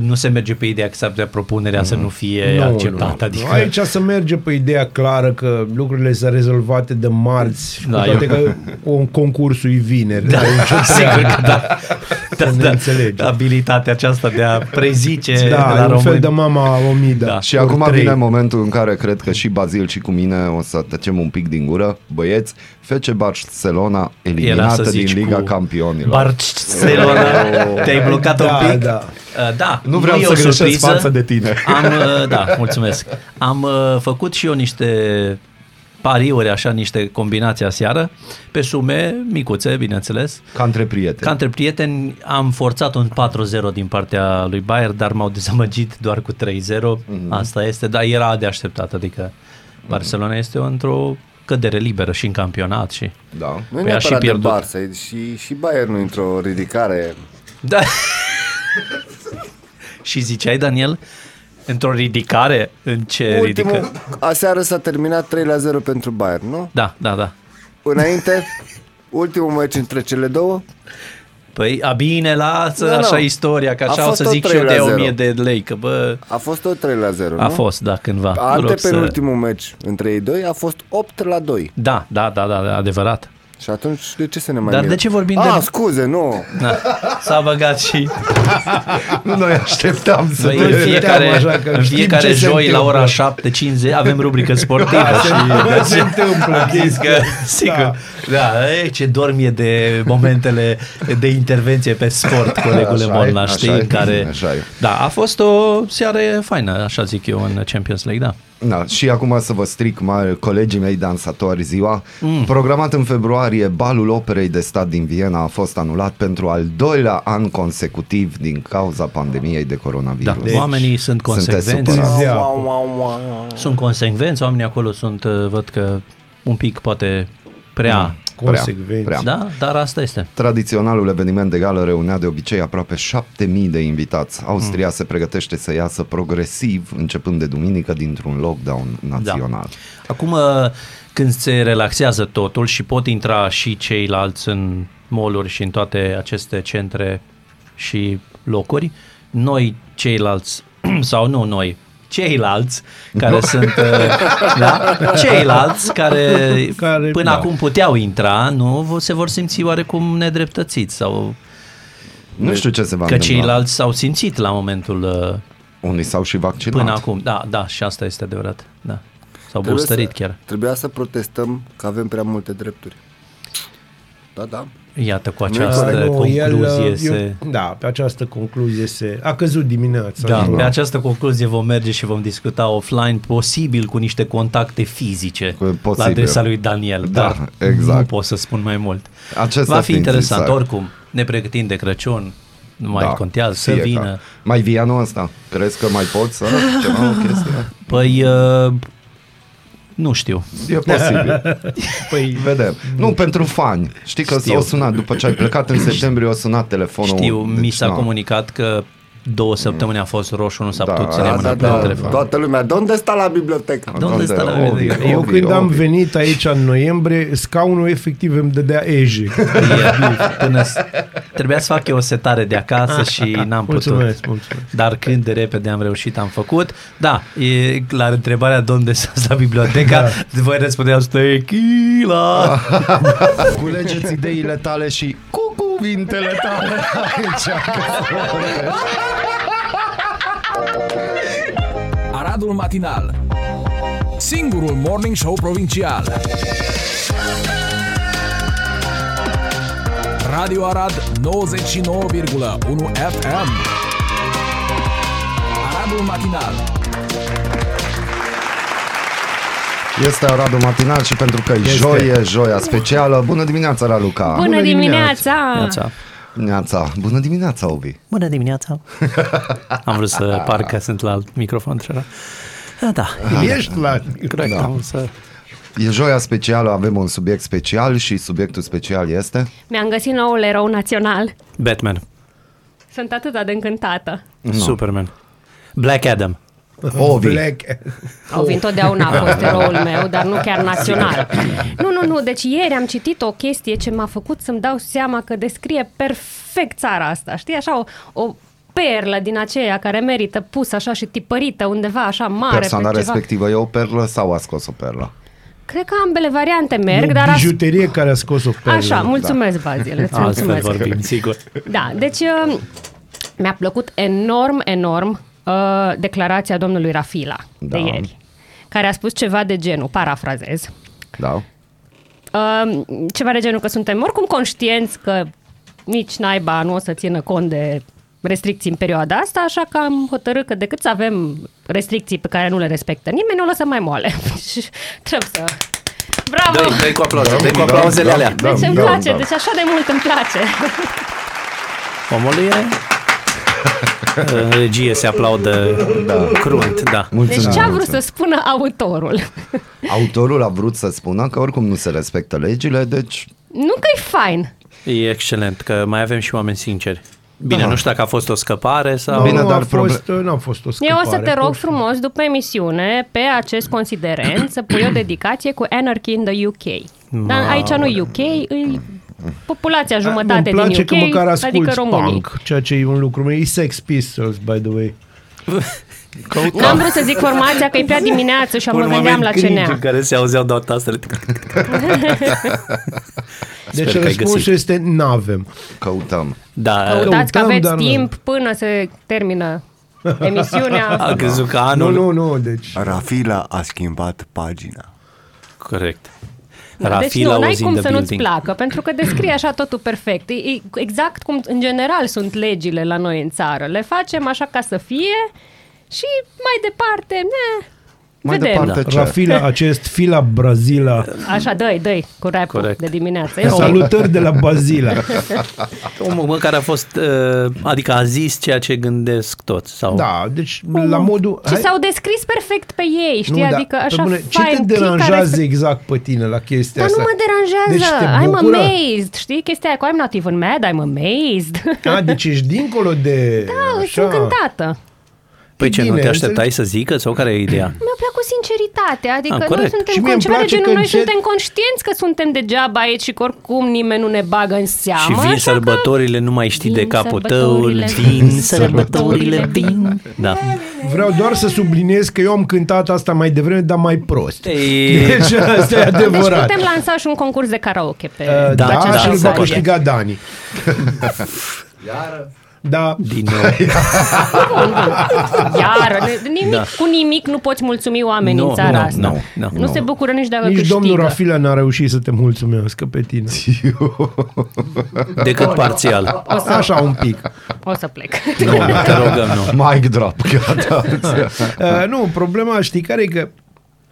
nu se merge pe ideea că s-ar putea propunerea să nu fie Nu, acceptată. nu, adică, nu. Aici să merge pe ideea clară că lucrurile sunt rezolvate de marți, Da, da, cu toate eu- că un concursul e vineri. Da, N-are nicio sigur treabă. că da. da, ne da. înțelegem. Abilitatea aceasta de a prezice Da, la e un români. fel de mama omida. Da. Și Ori acum trei. vine momentul în care cred că și Bazil și cu mine o să tăcem un pic din gură. Băieți, FC Barcelona Era eliminată să din zici Liga cu Campionilor. Barcelona, te-ai blocat Da, un pic? da. Uh, Da, Nu vreau e să o greșesc surpriză. față de tine. Am, uh, da, mulțumesc. Am uh, făcut și eu niște pariuri, așa, niște combinații aseară, pe sume micuțe, bineînțeles. Ca între prieteni. Ca între prieteni am forțat un 4-0 din partea lui Bayer, dar m-au dezamăgit doar cu 3-0. Mhm. Asta este, dar era de așteptat, adică Barcelona este într-o cădere liberă și în campionat și... Da. Nu e Păi a și neapărat de pierdut. Barça, e și, și Bayern nu într-o ridicare. Da. și ziceai, Daniel, într-o ridicare? În ce Ultimul, ridică? aseară s-a terminat 3 la 0 pentru Bayern, nu? Da, da, da. Înainte, ultimul meci între cele două, Păi, a bine, lasă Nu, nu. așa istoria, că A așa o fost să tot zic și 3 eu la de 0. 1000 de lei, că bă, a fost tot 3 la 0, a nu? fost, da, cândva. Nu Ante rog să- penultimul meci între ei doi a fost 8 la 2. Da, da, da, da, da, adevărat. Și atunci de ce să ne mai Dar mirăm? de ce vorbim ah, de- scuze, nu. Da. S-a băgat și Nu noi așteptam să Băi, te... în fiecare, așa, că în știm fiecare ce se joi la întâmplă. ora 7.50 avem rubrică sportivă și Ce se întâmplă? Am zis că, sigur, da, e, ce dorm e de momentele de intervenție pe sport, colegule Așa e, Molnar, așa știi, e, în care... așa e. Da, a fost o seară faină, așa zic eu, în Champions League, da. Da, și acum să vă stric mai, colegii mei dansatori ziua. Mm. Programat în februarie, balul operei de stat din Viena a fost anulat pentru al doilea an consecutiv din cauza pandemiei de Da, coronavirus. deci, oamenii sunt sunteți consecvenți. supărați. Zia. Wow, wow, wow. Sunt consecvenți, oamenii acolo sunt, uh, văd că un pic poate prea... Consecvenți. Prea. Da, dar asta este. Tradiționalul eveniment de gală reunea de obicei aproape 7000 de invitați. Austria Mm. se pregătește să iasă progresiv, începând de duminică, dintr-un lockdown național. Acum, uh, când se relaxează totul și pot intra și ceilalți în mall și în toate aceste centre și locuri, noi ceilalți, sau nu noi, ceilalți care sunt, uh, da? ceilalți care, Care- până da. acum puteau intra, nu se vor simți oarecum nedreptățiți sau Nu știu ce se va că întâmpla. ceilalți s-au simțit la momentul uh, Unii s-au și vaccinat. până acum. Da, da, și asta este adevărat. Da. S-au Trebuie bustărit să, chiar. Trebuia să protestăm că avem prea multe drepturi. Da, da. Iată, cu Nu e această corect. concluzie el, se... eu, da, pe această concluzie se... A căzut dimineața. Da, Nu? pe această concluzie vom merge și vom discuta offline, posibil cu niște contacte fizice Cu- la posibil. adresa lui Daniel, Da, dar exact. nu pot să spun mai mult. Acesta Va fi fiind interesant, zis, oricum, ne pregătim de Crăciun, nu mai contează, să fie vină. ca- Mai vii anul ăsta? Crezi că mai poți să ceva o chestie? Păi, uh, nu știu. E posibil. Păi, Vedem. Nu, pentru fani. Știi că Știu. s-au sunat după ce ai plecat în septembrie, au sunat telefonul. Știu, mi Deci, s-a na. comunicat că două săptămâni a fost roșu, nu s-a Da, putut da, ține da, mâna da, pe da. telefon. Toată lumea, de unde sta la bibliotecă? De unde stă la Ovi, bibliotecă? eu Ovi, când am Ovi. venit aici în noiembrie, scaunul efectiv îmi dădea eje. E, până s- trebuia să fac eu o setare de acasă și n-am putut. Mulțumesc, mulțumesc. Dar când de repede am reușit, am făcut. Da, e la întrebarea de unde s-a la biblioteca, da. voi răspundeați tequila. Culegeți ideile tale și cu cuvintele tale aici. Aradul Matinal. Singurul Morning Show Provincial. Radio Arad 99,1 FM Aradul Matinal Este Aradul Matinal și pentru că e Este. joie, joia specială. Bună dimineața, Raluca! Bună, Bună dimineața! Neața. Dimineața! Bună dimineața, Obi! Bună dimineața! Am vrut să parcă sunt la alt microfon și așa. Da, da. Ești la... Corect, Da. am vrut să... E joia specială, avem un subiect special și subiectul special este... Mi-am găsit noul erou național. Batman, Sunt atât de încântată. no. Superman, Black Adam. Ovi. Black. Ovi întotdeauna a fost eroul meu, dar nu chiar național. Nu, nu, nu. Deci ieri am citit o chestie ce m-a făcut să-mi dau seama că descrie perfect țara asta. Știi, așa o, o perlă din aceea care merită pusă așa și tipărită undeva așa mare Persoana pe ceva. respectivă e o perlă sau a scos o perlă? Cred că ambele variante E merg, o dar... As... bijuterie care a scos o perlă. Așa, mulțumesc, Bazil, îți Altfel mulțumesc. vorbim, sigur. Da, deci uh, mi-a plăcut enorm, enorm uh, declarația domnului Rafila Da. de ieri, care a spus ceva de genul, parafrazez, Da? uh, ceva de genul că suntem oricum conștienți că nici naiba nu o să țină cont de restricții în perioada asta, așa că am hotărât că decât să avem restricții pe care nu le respectă nimeni, o lăsăm mai moale. Și trebuie să... Bravo! Dă-i, dă-i cu aplauze, Da, dă-i cu da, aplauzele da, alea. da. Deci îmi place, deci așa de mult îmi place. Omul e... În regie se aplaudă da. crunt, da. Mulțumim. Deci ce a vrut mulțumim. să spună autorul? Autorul a vrut să spună că oricum nu se respectă legile, deci Nu că e fain. E excelent, că mai avem și oameni sinceri. Bine, Da. nu știu dacă a fost o scăpare sau... Nu, Bine, nu, dar a fost, nu a fost o Eu scăpare. o să te rog pur și- frumos, după emisiune, pe acest considerent, să pui o dedicație cu Anarchy in the UK. Dar aici nu UK, e populația jumătate Îmi place din UK, că măcar asculti adică românii. punk, ceea ce e un lucru. E Sex Pistols, by the way. N-am vrut să zic formația că e prea dimineață și mă gândeam la cringe CNA. în care se auzeau doar tastele. Deci că ai răspunsul găsit. este n-avem. căutăm. Da, Căutați că Căutăm, aveți dar nu. timp până se termină emisiunea. a crezut că Nu, anul... nu, nu, deci... Rafila a schimbat pagina. Corect. Da, deci Rafila nu, n-ai was in cum the să nu-ți building. placă, pentru că descrie așa totul perfect. E, e exact cum în general sunt legile la noi în țară. Le facem așa ca să fie și mai departe, ne, Mai vedem. departe ce? Rafila, acest fila Brazila. Așa, dă-i, dă-i cu rap Corect. de dimineață. E ok. Salutări de la Bazila. Omul măcar a fost, uh, adică a zis ceea ce gândesc toți. Sau... Da, deci la modul... Și s-au descris perfect pe ei, știi? Nu, da, adică pe așa bune, Ce fain, te click care deranjează să- exact pe tine la chestia Dar nu asta? mă deranjează. Deci te I'm bucură? amazed. Știi chestia aia cu I'm not even mad, I'm amazed. A, deci ești dincolo de... Da, sunt încântată. Păi E ce, nu bine, te așteptai înțelegi? să zică sau care e ideea? Mi-a plăcut sinceritatea, adică Ah, noi corect. suntem Și mie îmi ceva de place genul, că noi încet- suntem conștienți că suntem degeaba aici și că oricum nimeni nu ne bagă în seamă. și vin așa că- sărbătorile, nu mai știi de Vin capul tău, sărbătorile, vin vin sărbătorile, sărbătorile, vin. Da. Vreau doar să subliniez că eu am cântat asta mai devreme, dar mai prost. Ei, Deci asta e Deci adevărat. putem lansa și un concurs de karaoke pe Uh, Da, da, da, și îl se va poate. câștiga Dani. Da, Din nou. Iar, nimic, Da. cu nimic nu poți mulțumi oamenii Nu, în țara nu, asta. nu, nu. nu se bucură nici dacă nici câștigă. domnul Rafila n-a reușit să te mulțumească pe tine. Decât parțial. O să, Așa un pic. o să plec. Nu, te rogăm, nu. Mic drop, gata. Uh, nu, problema știi care e că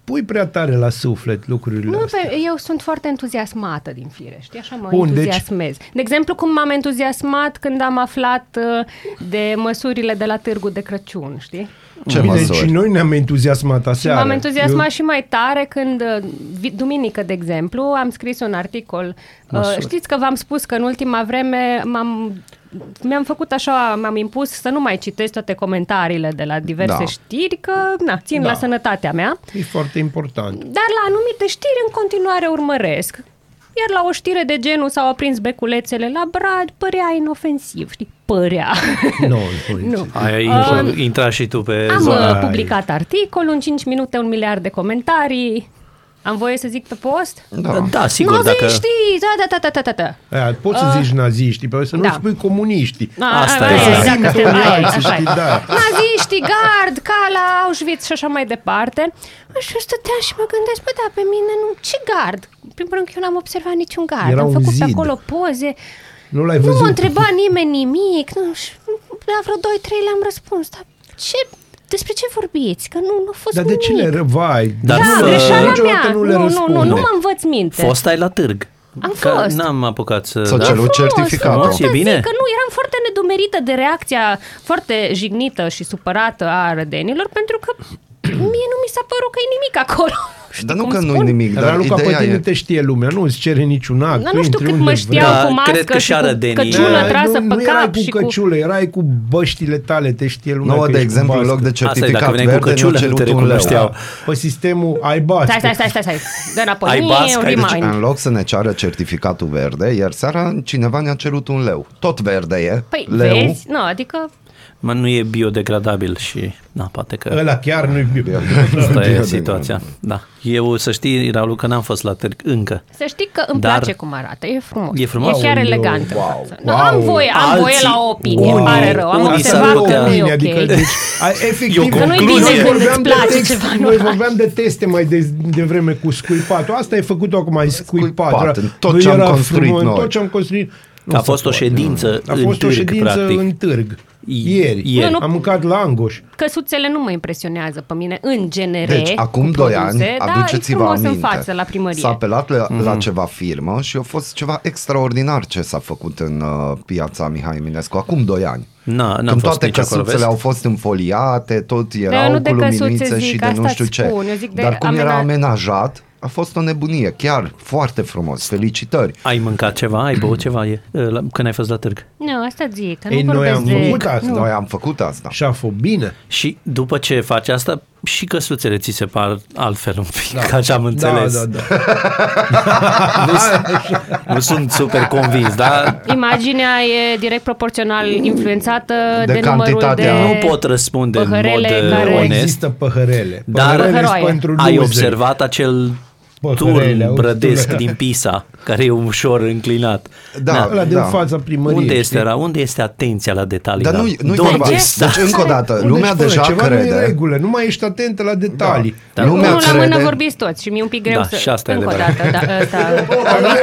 pui prea tare la suflet lucrurile Nu, astea. pe, eu sunt foarte entuziasmată din fire, știi? Așa mă Bun, deci- entuziasmez. De exemplu, cum m-am entuziasmat când am aflat uh, de măsurile de la Târgu de Crăciun, știi? Ce Bine, măsuri? și noi ne-am entuziasmat Și aseară. m-am entuziasmat Eu- și mai tare când, uh, vi- duminică, de exemplu, am scris un articol. Uh, Măsuri. știți că v-am spus că în ultima vreme m-am, mi-am făcut așa, m-am impus să nu mai citesc toate comentariile de la diverse Da. știri, că na, țin Da. la sănătatea mea. E foarte important. Dar la anumite știri în continuare urmăresc. Iar la o știre de genul s-au aprins beculețele la brad, părea inofensiv, știi? Părea. Nu, nu. nu. Ai intrat, intrat și tu pe Am zona. uh, publicat articol, în 5 minute un miliard de comentarii. Am voie să zic pe post? Da. Da, sigur, dacă... Naziștii! Da, da, da, da, da, da, da. Aia, poți să zici naziștii, pe să nu da. spui comuniștii. A, Asta a, e. a, Exact, că Simptomii aia e, alții, așa e. știi, da. Naziștii, gard, ca la Auschwitz și așa mai departe. Și eu stăteam și mă gândesc, bă, da, pe mine nu, ce gard? În primul rând că eu n-am observat niciun gard. Era Am un făcut pe zid. acolo poze. Nu l-ai Nu văzut. m-a întrebat nimeni nimic. Nu, și la vreo 2-3 le-am răspuns. Dar ce, despre ce vorbiți? Că nu, nu a fost Dar de nimic. ce le răvai? Dar Da, nu, greșeala niciodată mea. nu le nu, nu, nu, răspunde. nu mă învăț minte. Fost ai la târg. Am Că fost. N-am apucat să... S-a da? cerut Frumos, certificatul. frumos, E să bine? Zic că nu, eram foarte nedumerită de reacția foarte jignită și supărată a rădenilor pentru că mie nu mi s-a părut că e nimic acolo. Știi Dar nu cum că nu-i spun? nimic, Dar dar Luca, pe ideea tine e... te știe lumea, nu îți cere niciun act. Dar tu nu știu intri cât unde mă vrei. știau Da, cu mască cred că și și cu arădenii- căciulă Da, trasă nu, pe nu erai cap cu și cu... căciulă, erai cu băștile tale, te știe lumea Nouă, că de ești cu exemplu, în bască. loc de Asta e, dacă certificat veneai cu verde, ne-au căciulă, cerut te un leu. recunoșteau. Pe sistemul ai bască. Stai, stai, stai, stai, stai. Dă înapoi. Ai Ai bască, ai Deci, remind. în loc să ne ceară certificatul verde, iar seara cineva ne-a cerut un leu. Tot verde e, Păi, leu. vezi? Nu, adică Mă, nu e biodegradabil și... Na, poate că... Ăla chiar nu-i bio. Asta e Biodegradabil. situația. Da. Eu, să știi, Raul, că n-am fost la târg încă. să știi că îmi Dar- place cum arată. E frumos. E frumos? E chiar Aoleu, elegant. wow, Nu, wow. am voie, am Alții- voie la o opinie, unii- îmi pare rău. Am unii observat s-ar că putea- nu e ok. Adică, deci, a, efectiv, E o Că nu-i concluzie. bine când îți vorbeam de place text- ceva Noi nou. vorbeam de teste mai de, de vreme cu scuipatul. Asta e făcut acum, ai scuipat. Scuipat, Era- în tot nu ce am era construit frumos, în noi. Tot ce am construit. Nu A se fost o poate. ședință A în fost o târg, ședință practic. în târg. I- Ieri. ieri. Nu, nu. Am mâncat langoș. Căsuțele nu mă impresionează pe mine în genere. Deci, acum cu 2 produse, ani, dar aduceți-vă e frumos aminte, în față la primărie. s-a apelat la, Mhm. la ceva firmă și a fost ceva extraordinar ce s-a făcut în uh, piața Mihai Eminescu, acum 2 ani. Na, n-am Când fost toate nici acolo, căsuțele vezi? au fost înfoliate, tot eu erau nu de cu căsuțe luminițe zic, și de asta nu știu îți ce. spun, eu zic de Dar cum era amena- amenajat, a fost o nebunie, chiar foarte frumos, felicitări. Ai mâncat ceva? Ai băut ceva e, la- când ai fost la târg? Nu, asta zic, că Ei, nu noi vorbesc am de... făcut asta. Noi am făcut asta. Și a fost bine. Și după ce faci asta, și căsuțele ți se par altfel un pic, da. ca ce am înțeles. Da, da, da. Nu, nu sunt super convins, dar Imaginea e direct proporțional influențată De de, numărul de... cantitatea. nu pot răspunde în mod păhărele uh, care- Nu onest. există păhărele. Dar- Păhărele sunt Păhăroaie. pentru Ai loseri. observat acel Păhărele, turn auzi, brădesc tu, din Pisa, care e ușor înclinat. Da, Ăla din da. fața primăriei. Unde este, știi? era, unde este atenția la detalii? Dar la nu, nu-i domn? vorba. ce? Deci, încă o dată, Unde lumea își pune deja ceva nu e în crede. regulă, nu mai ești atentă la detalii. Da. Lumea Unul la mână crede- vorbiți toți și mi-e un pic greu Da, să... și asta e Încă o adevărat. dată, da, ăsta... da, da.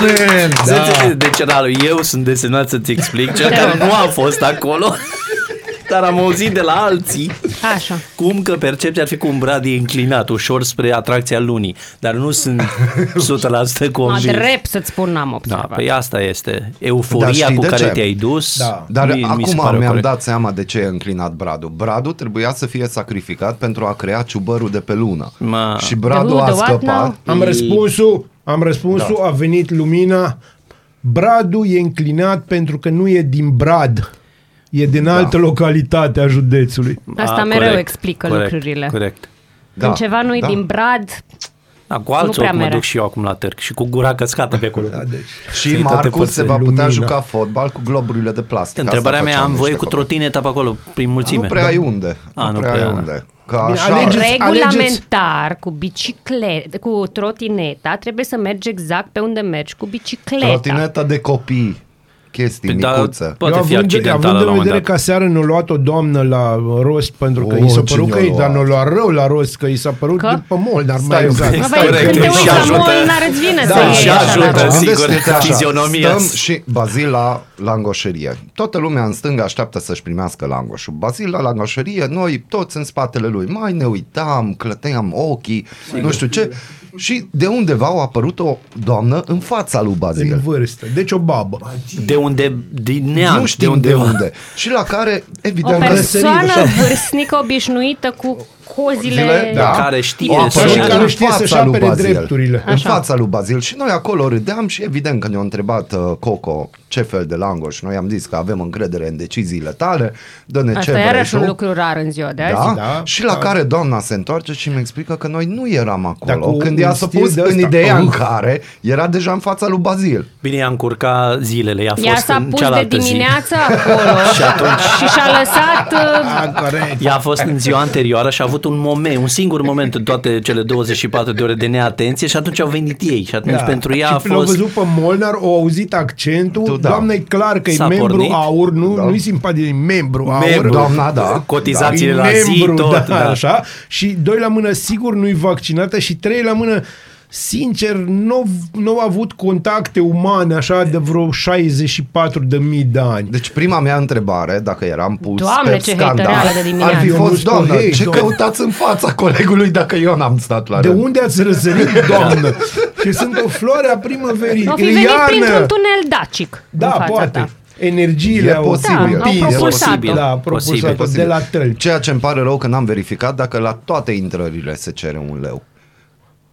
Deci, Da. da. deci Ralu, eu sunt desemnat să-ți explic, cel care nu a fost acolo, dar am auzit de la alții Așa. cum că percepția ar fi cu un brad înclinat, ușor spre atracția lunii, dar nu sunt 100% Mă convins. drept să-ți spun, n-am Da, observat. păi asta este. Dar Euforia știi cu de care ce? te-ai dus. Da. Dar mi- mi se acum pare mi-am corect. dat seama de ce e înclinat bradul. Bradul trebuia să fie sacrificat pentru a crea ciubărul de pe lună. Ma. Și bradul The who, a the what scăpat. now? Am răspunsul, am răspunsul, Da. a venit lumina. Bradul e înclinat pentru că nu e din Brad. E din altă localitate a județului. Asta A, mereu corect, explică corect, lucrurile. Corect. Când ceva nu e da. din Brad, Da, cu alți prea ochi mă mereu. duc și eu acum la târg și cu gura căscată pe acolo. Da, deci. Și Fii toate Marcus se va părțile. putea Lumina. juca fotbal cu globurile de plastic. Întrebarea Asta mea, făceam am voie niște cu copii. trotineta pe acolo, prin mulțime. Nu prea ai unde. A, nu nu prea ai prea. unde. Că Bine, așa... alegeți- Regulamentar cu bicicleta, cu trotineta, trebuie să mergi exact pe unde mergi cu bicicleta. Trotineta de copii, chestii Păi, da, micuțe. Poate Eu fi având, accidentală având la un în vedere moment că dat. aseară ne-a luat o doamnă la rost pentru că O, i s-a cine părut că o e, dar luat? ne-a luat rău la rost, că i s-a părut Că? după mol, dar Stai mai un exact. pic, Mă, stai băi, un când pic. te și uiți la ajută- mol, n-ar-ți vine Da, să și iei așa ajută, la rost. sigur, Gândește-te așa, fizionomia. Stăm și Bazil la langoșerie. Toată lumea în stânga așteaptă să-și primească langoșul. Bazil la langoșerie, noi toți în spatele lui. Mai ne uitam, clăteam ochii, nu știu ce. Și de undeva a apărut o doamnă în fața lui În Bazil. vârstă. Deci o babă. De unde, din neam, nu știm de de unde. unde. Și la care, O evident, persoană așa. vârstnică obișnuită cu cozile... Zile, da. Care știe O să- apărut Și care în știe fața să-și lui apere Bazil. drepturile. În Așa. fața lui Bazil. Și noi acolo râdeam și evident că ne-a întrebat uh, Coco ce fel de langoș. Noi am zis că avem încredere în deciziile tale, dă-ne ce Asta vrei iarăși un tu. lucru rar în ziua de azi. Da? Da, și la da. care doamna se întoarce și îmi explică că noi nu eram acolo. Dar cu când un ea s-a stil pus de în ăsta, ideea în uh. care era deja în fața lui Bazil. Bine, i-a încurcat zilele, i-a fost Ea s-a în pus de cealaltă zi. dimineață acolo Și atunci- și și-a lăsat... uh, Ah, corect. Ea a fost în ziua anterioară și a avut un moment, un singur moment în toate cele 24 de ore de neatenție și atunci au venit ei și atunci pentru ea a și l-au fost... văzut pe Molnar, au auzit accentul, Tu, da. doamna e clar că e S-a membru pornit. aur, nu, Da. nu-i simpatic, e membru aur. Membru. Doamna, da. Cotizațiile E la zi, membru, tot. da, Da. așa. Și doi la mână, sigur nu-i vaccinată și trei la mână, sincer, nu nu au avut contacte umane așa de vreo 64 de mii de ani. Deci prima mea întrebare, dacă eram pus Doamne, pe ce scandal, hatereală de dimineață. ar fi Eu nu fost, spun doamnă, hate, ce doamne. căutați în fața colegului dacă eu n-am stat la De rând? unde ați răsărit, doamnă? și sunt o floare a primăverii. Au fi E venit iarnă. printr-un tunel dacic Da, în fața poate. ta. Energiile E au posibil. Da, au împins. propulsat-o. Da, Posibil. propulsat de la tălci. Ceea ce îmi pare rău că n-am verificat dacă la toate intrările se cere un leu.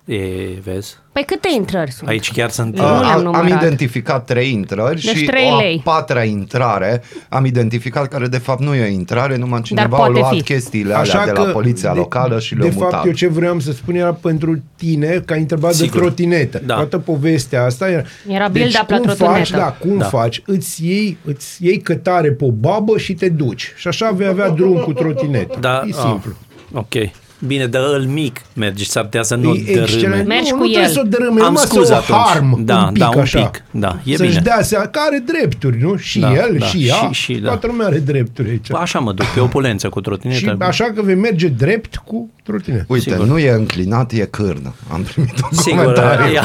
E, vezi? Păi câte intrări sunt? Aici chiar sunt... Nu le-am am, am numărat. identificat trei intrări Deci și trei o a lei. patra intrare am identificat care de fapt nu e o intrare, numai cineva a poate luat fi. chestiile alea de la poliția locală și le-a De fapt, mutat. eu ce vreau să spun era pentru tine, că ai întrebat Sigur. de trotinetă. Da. Toată povestea asta era... Era deci, build-up la cum trotinetă. faci, da, cum Da. faci, îți iei, îți iei cătare pe o babă și te duci. Și așa vei avea drum cu trotinetă. Da, e ah, simplu. ok. Bine, dar îl mic mergi, s-ar putea să nu e dărâme. excelent. Mergi nu, cu nu trebuie el. să o dărâme, Am numai scuz să o atunci. harm Da, un pic da, un așa. pic. Da, e Să-și bine. dea seama că are drepturi, nu? Și Da, el, da, și ea. și- și, da. Toată lumea are drepturi aici. Așa mă duc, pe opulență cu trotinetă. și așa că vei merge drept cu trotinetă. Uite, Sigur. nu e înclinat, e cârnă. Am primit un Sigur, comentariu. ea,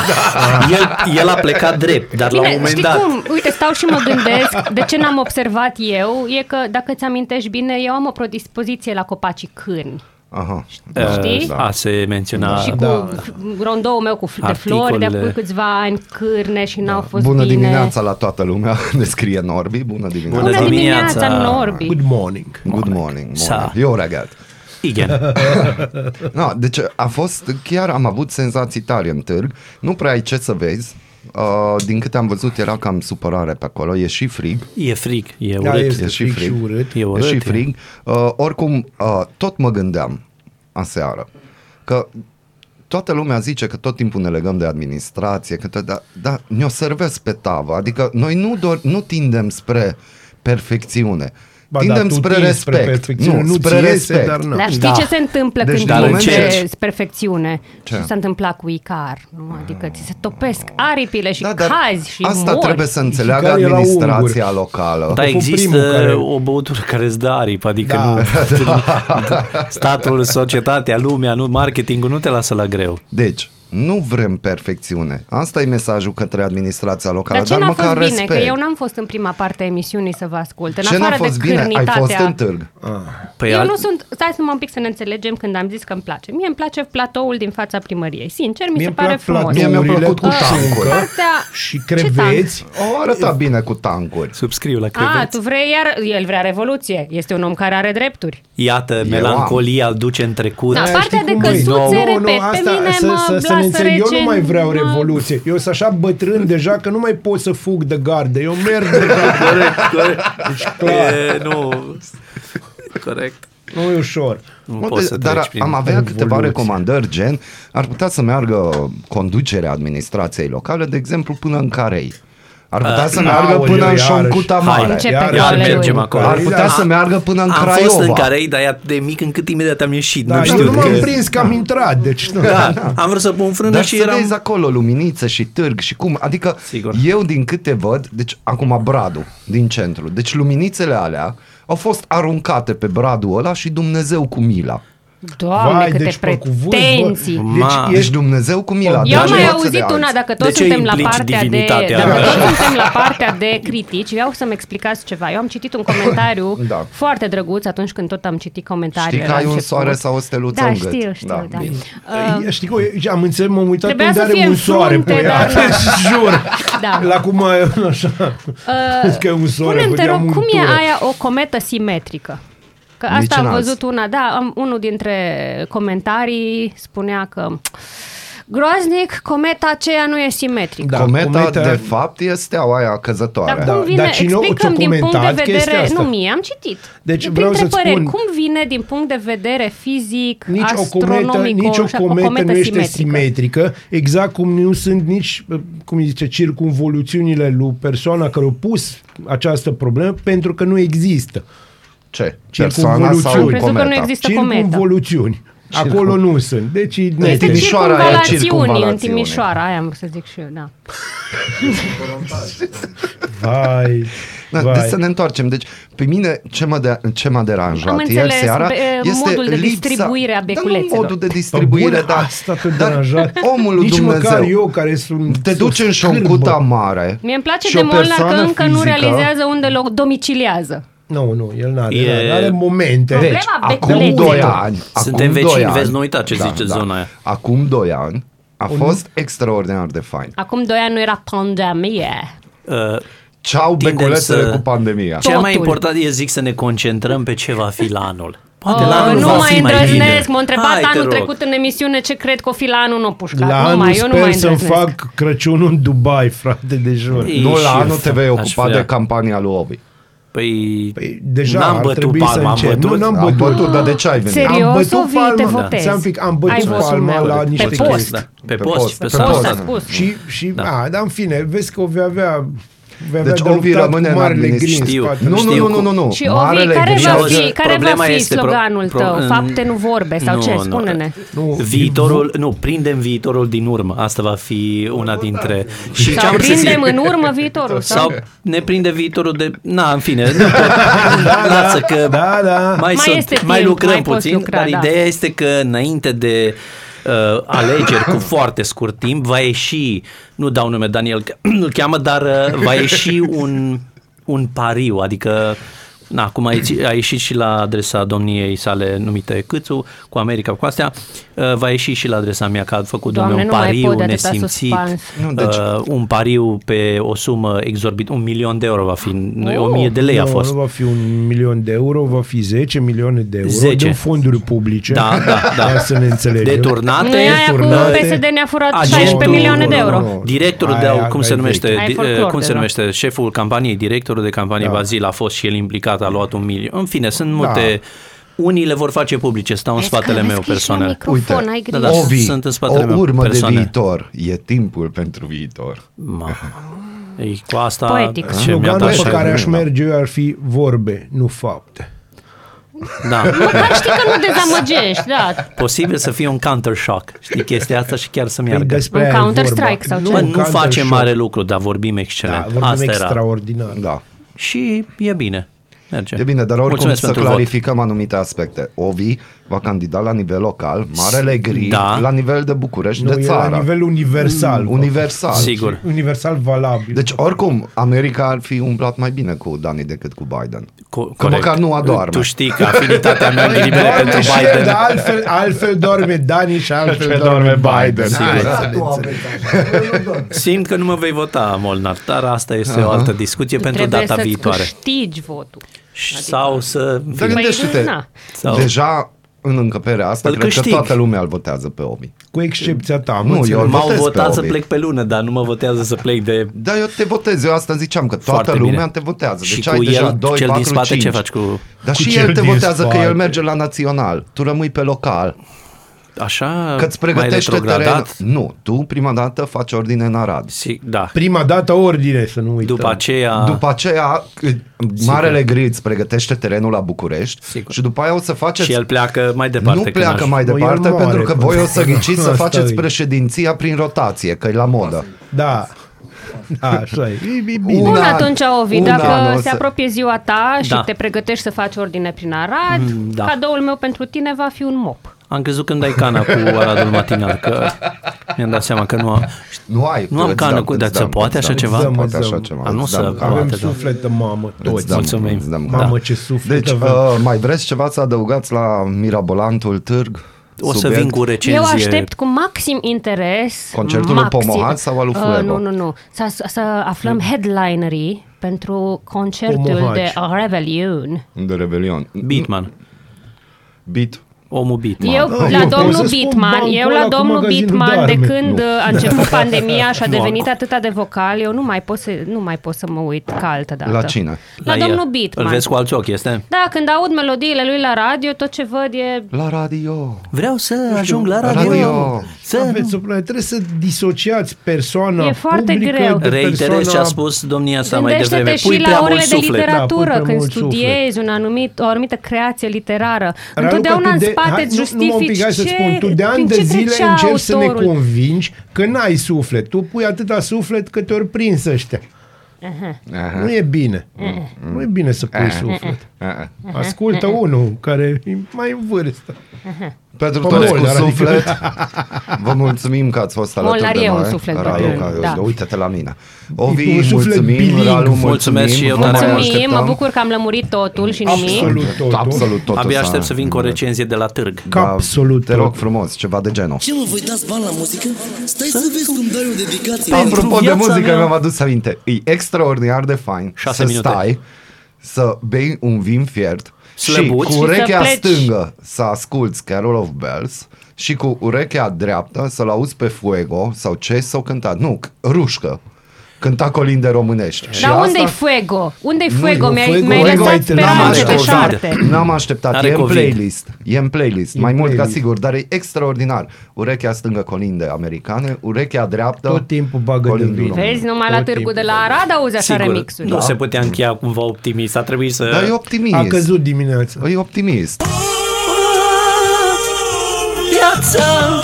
el, el a plecat drept, dar la un Bine, moment știi dat... cum? Uite, stau și mă gândesc, de ce n-am observat eu, e că, dacă ți amintești bine, eu am o predispoziție la copacii cârni. Aha. Știi? A se menționa... și cu da. rondoul meu cu de flori de Articolele. acum câțiva ani, cârne și n-au fost Bună bine. dimineața la toată lumea, ne scrie Norbi, bună dimineața. Bună Bună dimineața, dimineața. Norbi. Good morning. Good morning, Sa. morning. Jó reggelt. Igen. No, deci a fost, chiar am avut senzații tare în târg, nu prea ai ce să vezi, uh, din câte am văzut era cam supărare pe acolo, e și frig, E frig, e Da, urât. este e și frig frig. și urât. E e urât. și frig. Uh, oricum, uh, tot mă gândeam aseară că toată lumea zice că tot timpul ne legăm de administrație, că tot, da, da, ne-o servesc pe tavă, adică noi nu, dor, nu tindem spre perfecțiune. Ba Tindem da, tu spre tinzi respect. spre perfecțiune, nu spre ți iese, respect. dar nu. Dar știi Da. ce se întâmplă Deci, când dar tingi încerci. spre perfecțiune? Ce? Ce s-a întâmplat cu Icar? Nu? Adică ți se topesc aripile și Da, dar cazi și asta mori. trebuie să înțeleagă care era administrația locală. Dar A fost există primul care- o băutură care îți dă aripă, adică Da. nu, statul, societatea, lumea, nu, marketingul nu te lasă la greu. Deci, nu vrem perfecțiune. Asta e mesajul către administrația locală, Dar ce dar n-a măcar fost bine? respect. Că eu n-am fost în prima parte a emisiunii să vă ascult. În Ce n-a afară fost de bine? Ai cârnitatea... fost în târg. Păi eu al- nu sunt... Stai numai un pic să ne înțelegem când am zis că îmi place. Mie îmi place platoul din fața primăriei. Sincer, mi Mie se îmi pare plac frumos. Mie mi-a platourile plăcut cu cu tancuri. șuncă Partea... și Ce creveți. O arăta bine cu tancuri. Subscriu la A, creveți. tu vrei iar... El vrea revoluție. Este un om care are drepturi. Iată, melancolia îl duce în trecut. Da, Aia partea știi de cum e? căsuțe, Nu, repet, nu, pe asta, mine să, mă să, să ne lasă înțeleg, eu rece, nu mai vreau mă- revoluție. Eu sunt așa bătrân deja că nu mai pot să fug de gardă. Eu merg de gardă. Corect, corect. Deci clar, E, nu... Corect. nu e ușor. Nu Mă, poți de- să dar treci prin... am avea evoluție. câteva recomandări, gen, ar putea să meargă conducerea administrației locale, de exemplu, până în Carei. Ar putea Uh, să meargă aoleu, până în iarăși. Șoncuta Hai, Mare. Începe Iar- cu Iar ale lui. mergem acolo. Ar putea Da. să meargă până în Am Craiova. fost în Carei, dar e atât de mic încât imediat am ieșit. Da, nu eu știu nu m-am că... prins că am intrat, deci nu. Da, am vrut să pun frână Dar și să eram... vezi acolo luminiță și târg și cum, adică Sigur. eu din câte văd, deci acum Bradu din centru, deci luminițele alea au fost aruncate pe Bradul ăla și Dumnezeu cu mila. Doamne, Vai, câte deci pe cuvânt, bă. pretenții. Ma. Deci Dumnezeu cu mila. Eu am deci mai învață de auzit alții. una, dacă De toți ce suntem la implici partea de, divinitatea? dacă Da. toți suntem la partea de critici, vreau să-mi explicați ceva. Eu am citit un comentariu Da. foarte drăguț atunci când tot am citit comentariile Știi că la ai un început. soare sau o steluță Da, în gât. știu, știu, da. Bine. Uh, Știi că eu am înțeles, m-am uitat Trebuia unde să are fie un în soare frunte, pe ea. dar nu. Jur. Da. La cum ai, așa. Uh, că e un soare, Spune-mi, te făcea rog, cum e muntură. aia o cometă simetrică? Că Nici asta am n-azi. văzut una, da, am, unul dintre comentarii spunea că groaznic, cometa aceea nu e simetrică. Da, Cometa, cometa- de fapt, e steaua aia căzătoare. Dar Da, cum vine, dar cine o- explicăm ți-o din punct de comentat chestia vedere, asta? nu mie, am citit. Deci Printre vreau să-ți păreri, spun- cum vine din punct de vedere fizic, Nici o cometă, astronomic, nici o așa, cometă, nu este simetrică? simetrică, exact cum nu sunt nici, cum îi zice, circunvoluțiunile lui persoana care a pus această problemă, pentru că nu există. Ce? Circumvoluțiuni. Persoana sau Am crezut că nu cometa? există cometa. Circunvoluțiuni. Acolo nu sunt. Deci e Este nete. Timișoara e circunvalațiuni în circunvalațiune. Timișoara, aia am vrut să zic și eu, da. Vai, Da, vai. deci să ne întoarcem. Deci, pe mine, ce m-a, de, ce m-a deranjat Am ieri înțeles, seara be- este modul de lipsa, distribuire a Dar nu beculețelor. modul de Pe distribuire, bune, dar, asta te dar deranjat. omul lui Nici Dumnezeu măcar eu care sunt... te duci în scârbă. șoncuta mare Mie îmi place și de o Molnar că persoană încă nu fizică- realizează unde lo domiciliază. Nu, nu, el n-are, E- e... are momente. Problema Acum beculeților. 2 ani. Suntem acum vecini, doi ani- vezi, nu uita ce zice zona aia. Acum 2 ani a fost extraordinar de fain. Acum doi ani nu era pandemie. Uh, Ceau Tindem beculețele să- cu pandemia. cel mai Totul. important e, zic, să ne concentrăm pe ce va fi la anul. Poate Oh, la anul nu va mai fi mai bine. îndrăznesc, m-a întrebat Hai, te anul rog. trecut în emisiune ce cred că o fi la anul nou pușcat. La nu anul mai, eu nu mai sper să-mi îndrăznesc. fac Crăciunul în Dubai, frate, de jur. E- Nu, și la eu anul te vei aș ocupa vrea. de campania lui Obi. Păi, Păi, deja n-am ar bătut trebui palma, să am încep. bătut. Nu, n-am Am bătut. bătut, dar de ce ai venit? Serios? Am bătut o vii, te palma. votezi? Stai un pic, am Ai bătut votul palma meu. la Pe niște post. chestii. Da, pe Pe post, post, pe pe Post post. a da. spus. Și, și Da. a, dar în fine, vezi că o vei avea vei avea Deci de Ovi luptat rămâne cu în marele gri în administrație. Știu. spate. Nu, nu, Știu nu, nu, nu, nu. Și Ovi, Marele care gri- va Auzi, fi, care va problema fi este pro- sloganul pro- tău? în- Fapte, nu vorbe? Sau Nu, ce? nu. Spune-ne. Nu, Viitorul, nu, prindem viitorul din urmă. Asta va fi una dintre... Și ce Sau am să zic- prindem în urmă viitorul? Sau? Sau ne prinde viitorul de... Na, în fine, nu pot. Lasă că Da, da. mai, Mai sunt, este mai timp, lucrăm mai poți puțin, lucra, dar da. ideea este că înainte de uh, alegeri cu foarte scurt timp. Va ieși, nu dau nume Daniel, că îl cheamă, dar uh, va ieși un, un pariu, adică Na, cum a, ieși, a ieșit și la adresa domniei sale numite Câțu, cu America, cu astea, uh, va ieși și la adresa mea că a făcut Doamne, domnule nu un mai pariu pot de atâta nesimțit, suspans. Nu, deci- uh, un pariu pe o sumă exorbită, un milion de euro va fi, Oh, o mie de lei a nu, fost. Nu va fi un milion de euro, va fi 10 milioane de euro 10. din fonduri publice. Da, da, da. Ca să ne înțelegem. Deturnate, Nu e aia cu turnate. PSD ne-a furat Agentul- 16 milioane de Nu, nu, euro. nu. Directorul de, Aia cum se mai numește, vechi. Ai di- folclor cum se deja. numește, șeful campaniei, directorul de campanie Da. Bazil a fost și el implicat, a luat un milion. În fine, sunt multe, unii le vor face publice, stau în Vezi că- spatele vezi meu că ești la persoane. microfon, ai Da, grijă. da. Ovi, sunt în spatele o meu urmă persoane. de viitor. E timpul pentru viitor. Ma, ei, cu asta Poetic. ce mi-a Sloganul dat pe și care aș da. merge eu ar fi vorbe, nu fapte. Da, Măcar știi că nu dezamăgești, da. posibil să fie un counter-shock. Știi chestia asta și chiar să Păi meargă. despre Un aia e Counter-Strike vorba. sau ce? Bă, un nu facem Counter-Strike. mare lucru, dar vorbim Da, excelent. vorbim Asta era. extraordinar. Da. Și e bine. Merge. E bine, dar oricum Mulțumesc să pentru vot. clarificăm anumite aspecte. Ovi va candida la nivel local, Marele Gri, Da. la nivel de București, Nu, de e țară. la nivel universal. Mm, universal. Sigur. Universal valabil. Deci, oricum, America ar fi umplat mai bine cu Dani decât cu Biden. Co- Că măcar nu adorme. Tu știi că afinitatea mea în ghilimele Doarme pentru și el, Biden. dar altfel, altfel dorme Dani și altfel dorme Biden. Sigur. Hai Da. să ne înțelegem. Simt că nu mă vei vota, Molnar, dar asta este o altă discuție pentru Trebuie data să-ți viitoare. câștigi votul. Și- Sau să... Dar Păi, gândește-te, na. Sau- deja în încăperea asta, Îl cred câștig. că toată lumea îl votează pe Ovi. Cu excepția ta, Nu, nu, eu- eu... M-au votez pe votat să Obi. plec pe lună, dar nu mă votează să plec de... Da, eu te votez, eu asta ziceam, că toată Foarte lumea bine. te votează. Și Deci cu ai deja el, 2, cel 4, din spate 5. ce faci cu... Dar Cu și cel el te din votează că spate. el merge la național. Tu rămâi pe local. Așa, Că-ți mai pregătește teren. retrogradat? Nu, tu prima dată faci ordine în Arad. Si, da. Prima dată ordine, să nu uităm. După aceea... După aceea, Marele Grid îți pregătește terenul la București Sigur. și după aia o să faceți... Și el pleacă mai departe. nu când pleacă aș- mai Nu, el departe moare, pentru că până- voi o să ghiciți să Asta faceți e. președinția prin rotație, că e la modă. Da. Da, așa e. E, e bine. Un Bun, an- atunci, Ovi, un dacă an o se să- apropie ziua ta și Da. te pregătești să faci ordine prin Arad, Mm, da. cadoul meu pentru tine va fi un mop. Am crezut când ai cana cu Aradul Matinal, că mi-am dat seama că nu am... Nu ai. Nu am îți cană dăm, cu- îți dar se dăm, poate îți așa dăm, ceva? îți dăm, Îți Poate așa dăm. ceva. A, nu îți să- dăm cană. Avem Poate, da. sufletă, mamă, Îți toți. dăm, Mulțumim. îți dăm Mamă, cană. ce suflet Deci, avem. uh, mai vreți ceva să adăugați la Mirabolantul Târg? O să Subiect? vin cu recenzie. Eu aștept cu maxim interes Concertul lui maxim, Pomohat sau al lui Uh, Fuego? Nu, nu, nu. Să, să aflăm headlinerii pentru concertul Pomohaci. de Rebellion. De Rebelion. Beatman. Beat. Omul Beatman. Eu Ah, la eu pot domnul să spun Bitman, bancul eu ăla la cu domnul magazinul Bitman de de arme. când Nu. a început pandemia și a Nu. devenit atât de vocal, eu nu mai pot să, nu mai pot să mă uit ca altă dată. La cine? La, el. domnul Îl Bitman. vezi cu alți ochi, este? Da, când aud melodiile lui la radio, tot ce văd e... La radio. Vreau să ajung la radio. radio. Să... Aveți o problemă. Trebuie să disociați persoana E foarte publică greu. de Reiterez persoana... ce a spus domnia sa mai Gândește-te devreme. și Pui la prea mult orele de suflet. literatură, Da, pui prea când mult studiezi un anumit, o anumită creație literară. Raluca, Întotdeauna tu în de- spate hai, îți nu- Nu mă justifici obligai să ce, spun, tu de ani prin de ce zile trecea încerci să ne autorul. convingi că n-ai suflet. Tu pui atâta suflet că te-ori prins ăștia. Aha. Nu e bine. Nu e bine să pui suflet. Aha. Ascultă unul care e mai în vârstă. Pentru Pe toți cu Molnar, adică- suflet, vă mulțumim că ați fost alături Molnar de e noi. un suflet Ralu, bun, ca, da. uite-te la mine. Ovi, un suflet mulțumim, biling. Ralu, mulțumim. Mulțumesc și eu, Vă mai Mulțumim, Mulțumim, mă așteptăm. bucur că am lămurit totul și nimic. Absolut totul. Absolut totul. Abia s-a- aștept să vin cu o recenzie de la târg. Ca absolut Te rog tot. frumos, ceva de genul. Ce mă, voi dați bani la muzică? Stai să vezi cum dai o dedicație. Apropo de viața muzică, mea. mi-am adus aminte. E extraordinar de fain Șase să minute. stai, să bei un vin fiert Slăbuți. și Și cu să urechea pleci. stângă să asculți Carol of Bells și cu urechea dreaptă să-l auzi pe Fuego sau ce s-au cântat. Nu, rușcă. Cânta colinde românești. Și Dar asta- unde-i Fuego? Unde-i Nu, Fuego? eu Mi-ai, Fuego- mi-ai Fuego lăsat ai terminat. N-am speranțe de așteptat, șarte. n-am așteptat, Are e în COVID. playlist, e în playlist, E mai în mult ca playlist. sigur, dar e extraordinar. Urechea stângă colinde americane, urechea dreaptă Tot timpul bagă de colinde vin. românești. Vezi, numai la Tot târgu de timpul. la Arad auzi așa Sigur, remixuri. nu se putea încheia cumva optimist. A trebuit să... Dar e optimist. A căzut dimineața. E optimist. Viața!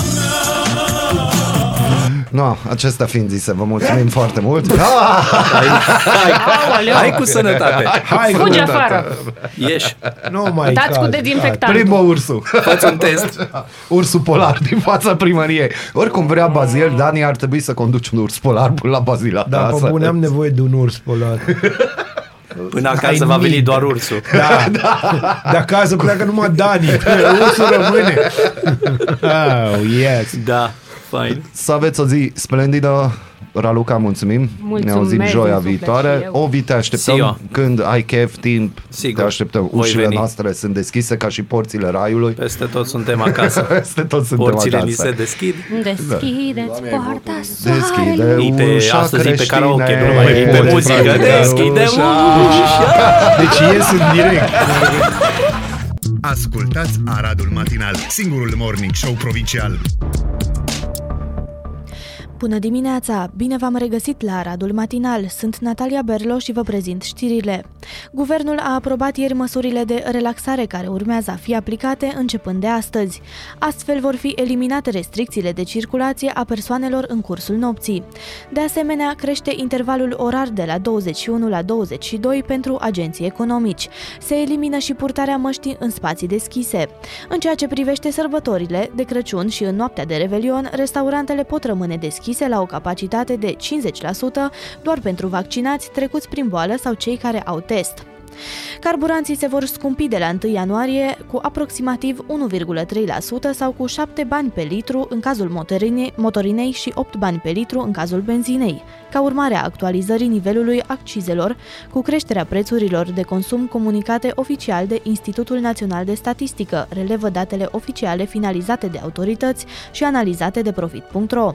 No, acesta fiind zise, vă mulțumim foarte mult. Ah, Aoleu, Hai cu sănătate! Hai, fugi că- afară. Ieși, Nu mai Dați cu caz. dezinfectant. primul ursul. fă un test. Ursul polar din fața primăriei. Oricum vrea Bazil, Dani ar trebui să conduci un urs polar până la Bazila. Da, pe bune am nevoie de un urs polar. Până acasă Ai va veni minte. doar ursul. Da, de acasă pleacă numai Dani. Ursul rămâne. Oh, yes. Da, fain. Să aveți o zi splendidă. Raluca, mulțumim. Mulțumesc ne auzim din joia suflet viitoare. și eu. Ovi, te așteptăm See you. când ai chef, timp. Sigur. Te așteptăm. Voi Ușile veni. noastre sunt deschise ca și porțile raiului. Peste tot suntem acasă. Peste tot suntem Porțile acasă. ni se deschid. Deschideți poarta Deschide soarelui. E pe, ușa astăzi e pe creștine. karaoke, nu mai e pe Poți, muzică. frate, Deschide ușa. ușa! Deci ies în direct. Ascultați Aradul Matinal, singurul morning show provincial. Bună dimineața! Bine v-am regăsit la Aradul Matinal. Sunt Natalia Berlo și vă prezint știrile. Guvernul a aprobat ieri măsurile de relaxare care urmează a fi aplicate începând de astăzi. Astfel vor fi eliminate restricțiile de circulație a persoanelor în cursul nopții. De asemenea, crește intervalul orar de la 21 la 22 pentru agenții economici. Se elimină și purtarea măștii în spații deschise. În ceea ce privește sărbătorile de Crăciun și în noaptea de Revelion, restaurantele pot rămâne deschise la o capacitate de 50% doar pentru vaccinați trecuți prin boală sau cei care au test. Carburanții se vor scumpi de la 1 ianuarie cu aproximativ 1,3% sau cu 7 bani pe litru în cazul motorinei, motorinei și 8 bani pe litru în cazul benzinei, ca urmare a actualizării nivelului accizelor cu creșterea prețurilor de consum comunicate oficial de Institutul Național de Statistică, relevă datele oficiale finalizate de autorități și analizate de Profit.ro.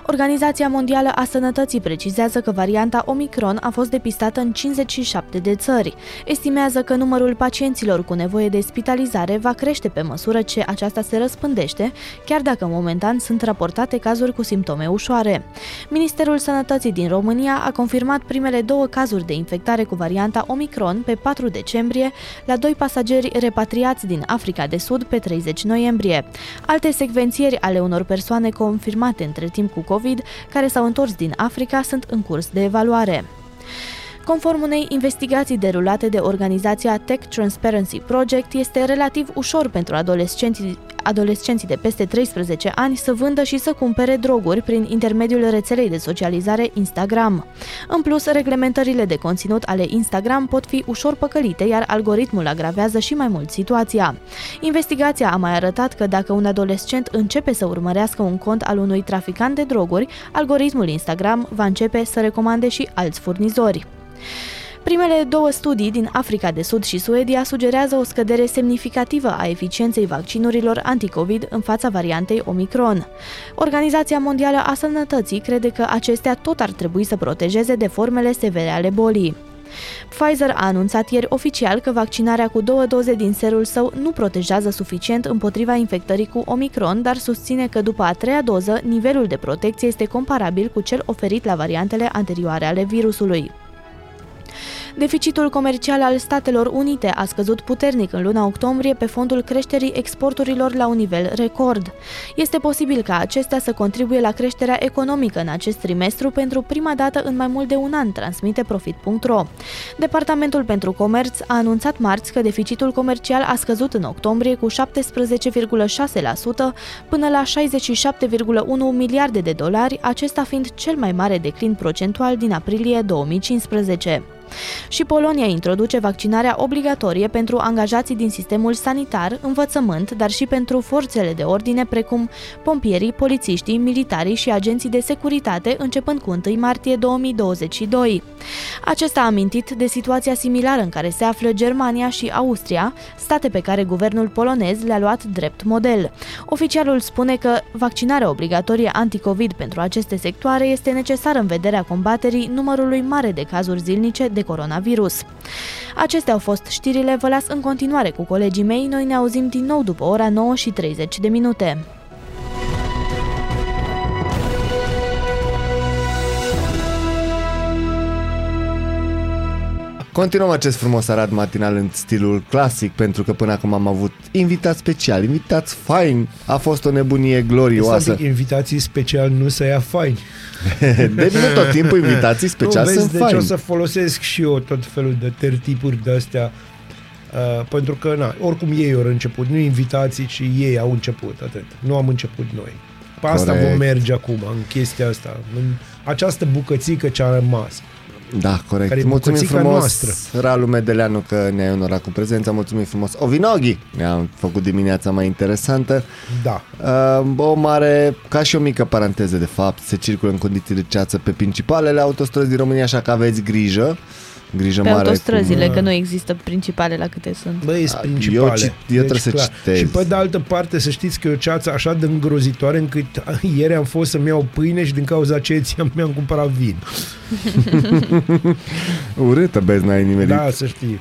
Organizația Mondială a Sănătății precizează că varianta Omicron a fost depistată în 57 de țări. Estimează că numărul pacienților cu nevoie de spitalizare va crește pe măsură ce aceasta se răspândește, chiar dacă momentan sunt raportate cazuri cu simptome ușoare. Ministerul Sănătății din România a confirmat primele două cazuri de infectare cu varianta Omicron pe 4 decembrie la doi pasageri repatriați din Africa de Sud pe 30 noiembrie. Alte secvențieri ale unor persoane confirmate între timp cu COVID care s-au întors din Africa sunt în curs de evaluare. Conform unei investigații derulate de organizația Tech Transparency Project, este relativ ușor pentru adolescenții, adolescenții de peste 13 ani să vândă și să cumpere droguri prin intermediul rețelei de socializare Instagram. În plus, reglementările de conținut ale Instagram pot fi ușor păcălite, iar algoritmul agravează și mai mult situația. Investigația a mai arătat că dacă un adolescent începe să urmărească un cont al unui traficant de droguri, algoritmul Instagram va începe să recomande și alți furnizori. Primele două studii din Africa de Sud și Suedia sugerează o scădere semnificativă a eficienței vaccinurilor anticovid în fața variantei Omicron. Organizația Mondială a Sănătății crede că acestea tot ar trebui să protejeze de formele severe ale bolii. Pfizer a anunțat ieri oficial că vaccinarea cu două doze din serul său nu protejează suficient împotriva infectării cu Omicron, dar susține că după a treia doză, nivelul de protecție este comparabil cu cel oferit la variantele anterioare ale virusului. Deficitul comercial al Statelor Unite a scăzut puternic în luna octombrie pe fondul creșterii exporturilor la un nivel record. Este posibil ca acestea să contribuie la creșterea economică în acest trimestru pentru prima dată în mai mult de un an, transmite Profit.ro. Departamentul pentru Comerț a anunțat marți că deficitul comercial a scăzut în octombrie cu 17,6% până la 67,1 miliarde de dolari, acesta fiind cel mai mare declin procentual din aprilie 2015. Și Polonia introduce vaccinarea obligatorie pentru angajații din sistemul sanitar, învățământ, dar și pentru forțele de ordine precum pompierii, polițiștii, militarii și agenții de securitate începând cu 1 martie 2022. Acesta a amintit de situația similară în care se află Germania și Austria, state pe care guvernul polonez le-a luat drept model. Oficialul spune că vaccinarea obligatorie anticovid pentru aceste sectoare este necesară în vederea combaterii numărului mare de cazuri zilnice de coronavirus. Acestea au fost știrile, vă las în continuare cu colegii mei, noi ne auzim din nou după ora 9 și 30 de minute. Continuăm acest frumos arat matinal în stilul clasic, pentru că până acum am avut invitați special, invitați fain. A fost o nebunie glorioasă. Este invitații special nu să ia faini. de bine tot timpul invitații special nu, vezi, sunt deci faini. o să folosesc și eu tot felul de tertipuri de astea Uh, pentru că, na, oricum ei au început, nu invitații, ci ei au început, atât. Nu am început noi. Pe asta Corect. vom merge acum, în chestia asta, în această bucățică ce a rămas. Da, corect. Care e mulțumim bucățica frumos, noastră. Ralu Medeleanu, că ne-ai onorat cu prezența. Mulțumim frumos. Ovinoghi ne-a făcut dimineața mai interesantă. Da. Uh, o mare, ca și o mică paranteză de fapt, se circulă în condiții de ceață pe principalele autostrăzi din România, așa că aveți grijă. Grijă Pe mare. autostrăzile, cum, că nu există principale la câte sunt. Băi, sunt eu principale. cit- eu trebuie să clar. citez. Și pe de altă parte, să știți că e o ceață așa de îngrozitoare încât ieri am fost să-mi iau pâine și din cauza aceea mi-am cumpărat vin. Urâtă bezna ai nimerit. Da, să știi.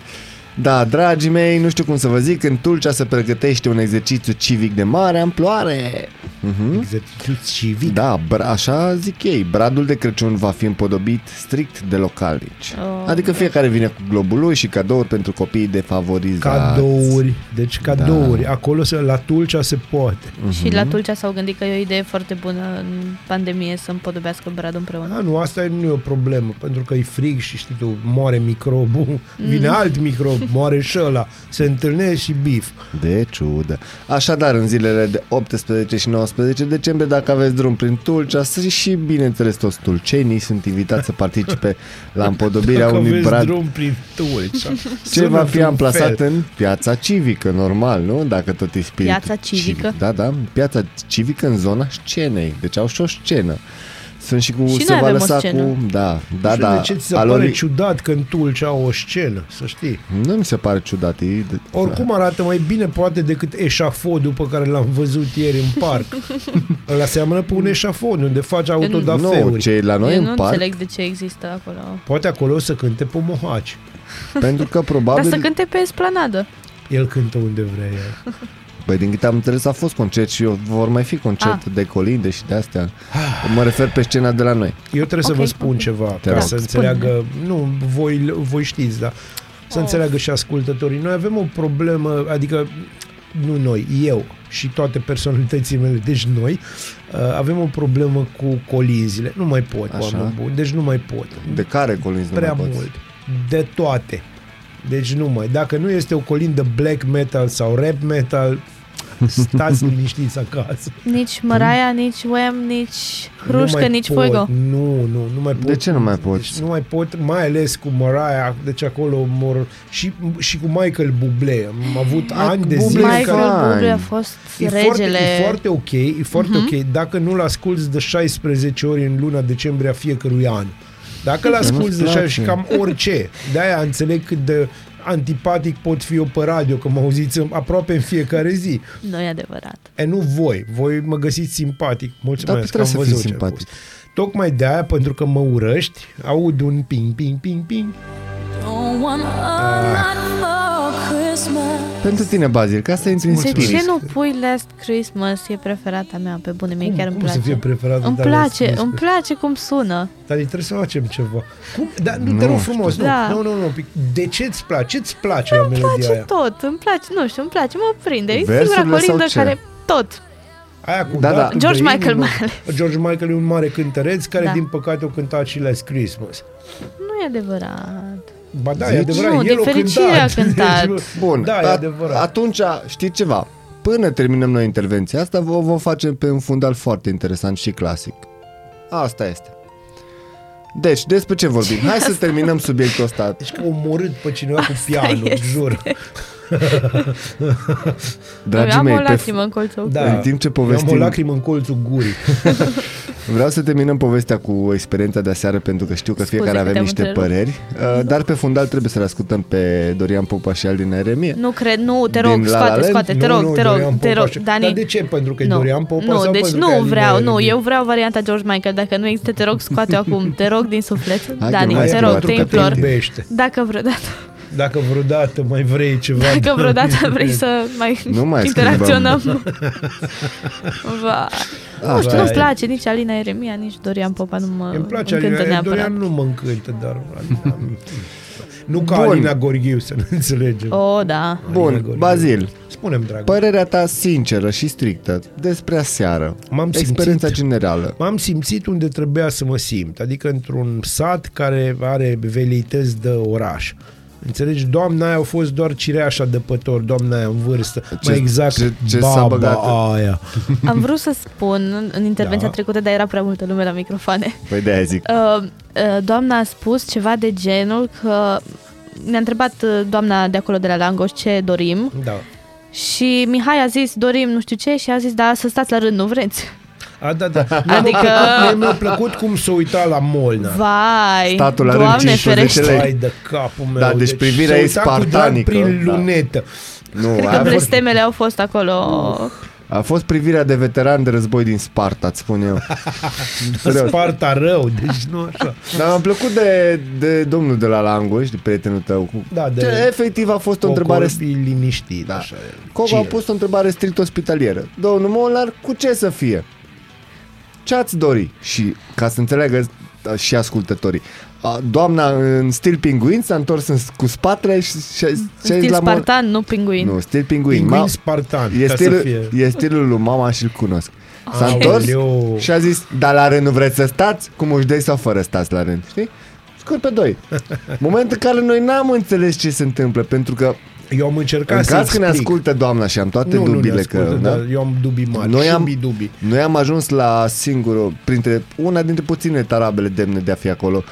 Da, dragii mei, nu știu cum să vă zic, în Tulcea se pregătește un exercițiu civic de mare amploare. Mhm. Exercițiu civic. Da, br- așa zic ei. Bradul de Crăciun va fi împodobit strict de localnici. Oh, adică fiecare vine cu globul lui și cadouri pentru copiii defavorizați. Cadouri, deci cadouri. Da. Acolo se, la Tulcea se poate. Și la Tulcea s-au gândit că e o idee foarte bună în pandemie să împodobească bradul împreună. A, nu, asta nu e o problemă, pentru că e frig și știi tu, moare microbul, vine alt microb, moare și ăla, se întâlnesc și bif. De ciudă. Așadar, în zilele de 18 și 19 decembrie, dacă aveți drum prin Tulcea, să și bineînțeles toți tulcenii sunt invitați să participe la împodobirea Dacă unui aveți brad drum prin Tulcea. ce Sună va fi într-un amplasat fel. în piața civică, normal, nu? Dacă tot e spiritul Piața civică? civic. Da, da, piața civică în zona scenei. Deci au și o scenă. Sunt și cu Și se noi va avem o lăsa scenă. cu da, da, Nu știu da. de ce ți se Alor- pare ciudat că în Tulcea au o scenă, să știi. Nu mi se pare ciudat. E de... Oricum arată mai bine poate decât eșafodul pe care l-am văzut ieri în parc. Ăla seamănă pe un eșafod unde faci Nu, autodafeuri. ce e la noi Eu în nu parc, înțeleg de ce există acolo. Poate acolo o să cânte pe mohaci. pentru că Dar probabil... să cânte pe esplanadă. El cântă unde vrea el. Păi din câte am înțeles a fost concert și eu, vor mai fi concert Ah. de colinde și de astea. Mă refer pe scena de la noi. Eu trebuie să Ok. vă spun ceva, Te ca rog. să înțeleagă, nu, voi, voi știți, dar să Oh. înțeleagă și ascultătorii. Noi avem o problemă, adică nu noi, eu și toate personalitățile mele, deci noi, uh, avem o problemă cu colinzile. Nu mai pot, Așa. oameni buni, deci nu mai pot. De care colinzi nu Prea mai poți? mult. De toate. Deci nu mai. Dacă nu este o colindă black metal sau rap metal, stați liniștiți acasă. Nici Măraia, nici Wham, nici Hrușcă, Nu mai nici pot, Fuego. Nu, nu, nu mai pot. De ce nu mai poți? Deci nu mai pot, mai ales cu Mariah, deci acolo mor și, și cu Michael Bublé. Am avut Mai ani cu de Bublé zile Michael care... Bublé a fost E foarte, regele. e foarte ok, e foarte Mhm. ok dacă nu-l asculți de 16 ori în luna decembrie a fiecărui an. Dacă l asculți de place. 16 și cam orice, de-aia înțeleg cât de antipatic pot fi eu pe radio, că mă auziți aproape în fiecare zi. Nu e adevărat. E, nu voi. Voi mă găsiți simpatic. Dar Mulțumesc trebuie că am să fii văzut ce ai simpatic. pus. Tocmai de aia, pentru că mă urăști, aud un ping, ping, ping, ping. Pentru tine, Bazil, ca să intri în De spirit. ce nu pui Last Christmas? E preferata mea, pe bune, mie Cum- chiar îmi cum să place. fie preferata Îmi ta Last place, Christmas? îmi place cum sună. Dar trebuie să facem ceva. Cum? Dar nu, te Nu rog știu. frumos, nu. Da. Nu, nu, nu. pic. De ce îți place? Ce-ți place la Îmi melodia place aia? tot, îmi place, nu știu, îmi place, mă prinde. E singura Versurile sau colindă ce? care tot. Aia cu Da, da. datul George de Michael inimă. mai ales. George Michael e un mare cântăreț care, Da. din păcate, o cântat și Last Christmas. Nu e adevărat. Ba da, e Zici? adevărat, Nu, el din o fericire cântat. a cântat. Deci, Bun, da, e a- adevărat. atunci știi ceva? Până terminăm noi intervenția asta, vă vă facem pe un fundal foarte interesant și clasic. Asta este. Deci, despre ce vorbim? Hai să terminăm subiectul ăsta. Deci că omorât pe cineva cu pianul, este. jur. Dragii am mei, o pe lacrimă în colțul. Da. În timp ce Eu Am o povestim- lacrimă în colțul gurii. Vreau să terminăm povestea cu experiența de aseară pentru că știu că Scuze fiecare că avem te-am niște întrerupt. păreri, uh, dar pe fundal trebuie să-l ascultăm pe Dorian Popa și Aldin Eremie. Nu cred, nu, te Din rog, La La scoate, Land? scoate, te Nu, rog, nu, te Dorian rog, te Popa rog, și- Dani. Dar de ce? Pentru că e nu. Dorian Popa Nu, sau deci pentru că nu Alina vreau, nu, Eremie? eu vreau varianta George Michael, dacă nu există, te rog, scoate-o acum, te rog din suflet, Hai că Dani, mai te e rog, pentru te că te implor, iubește. dacă vreodată, Dacă vreodată mai vrei ceva... dacă vreodată vrei să mai, Nu mai interacționăm. Va. Nu știu, vai. nu-mi place nici Alina Eremia, nici Dorian Popa, nu mă Îmi place încântă Alina, neapărat. Dorian nu mă încântă, dar... Alina- nu ca Bun. Alina Gorghiu, să ne înțelegem. O, da. Alina Bun, Gorghiu. Bazil, Spunem, dragă. părerea ta sinceră și strictă despre aseară, M-am experiența simțit. generală. M-am simțit unde trebuia să mă simt, adică într-un sat care are veleități de oraș. Înțelegi? Doamna aia a fost doar cireașa de pător, doamna aia în vârstă. Ce- mai exact, ce- ce s-a baba băgat? aia. Am vrut să spun în- în intervenția Da. trecută, dar era prea multă lume la microfoane. Păi de-aia zic. Uh, uh, doamna a spus ceva de genul că ne-a întrebat uh, doamna de acolo de la Langoș ce dorim Da. și Mihai a zis dorim nu știu ce și a zis da să stați la rând, nu vreți? A, da, da. Adică- Adică... Mie mi-a plăcut cum s-a uitat la Molna. Vai, Statul la rând Doamne 15 ferește. lei. Hai de capul meu. Da, deci privirea s-a e uitat cu drag spartanică, prin da. lunetă. Nu, Cred aia că a, fost, blestemele au fost acolo. a fost privirea de veteran de război din Sparta, îți spun eu. Serios. Sparta rău, deci nu așa. Dar mi-a plăcut de, de domnul de la Langoș, de prietenul tău. Cu... Da, de- Ce, efectiv a fost o întrebare... Cocorbii liniștit, Da. așa. Coco a Chill. pus o întrebare strict ospitalieră. Domnul Molnar, cu ce să fie? Ce ați dori? Și ca să înțeleagă uh, și ascultătorii. a, Doamna în stil pinguin s-a întors în, cu spatele și, și, și a zis Stil la Mol- spartan, nu pinguin. Nu, stil pinguin. Pinguin Ma- spartan, e, ca să stilul, fie. e stilul lui mama și îl cunosc. S-a Aoleu. întors și a zis, dar la rând nu vreți să stați? Cu mușdei sau fără stați la rând? Știi? Scur pe doi. Moment în care noi n-am înțeles ce se întâmplă, pentru că Eu am încercat în să caz că ne explic. ascultă doamna și am toate nu, dubiile nu ne ascultă, că... da? da? Eu am dubii mari Noi și am- mii dubii. Noi am ajuns la singurul, printre una dintre puține tarabele demne de a fi acolo.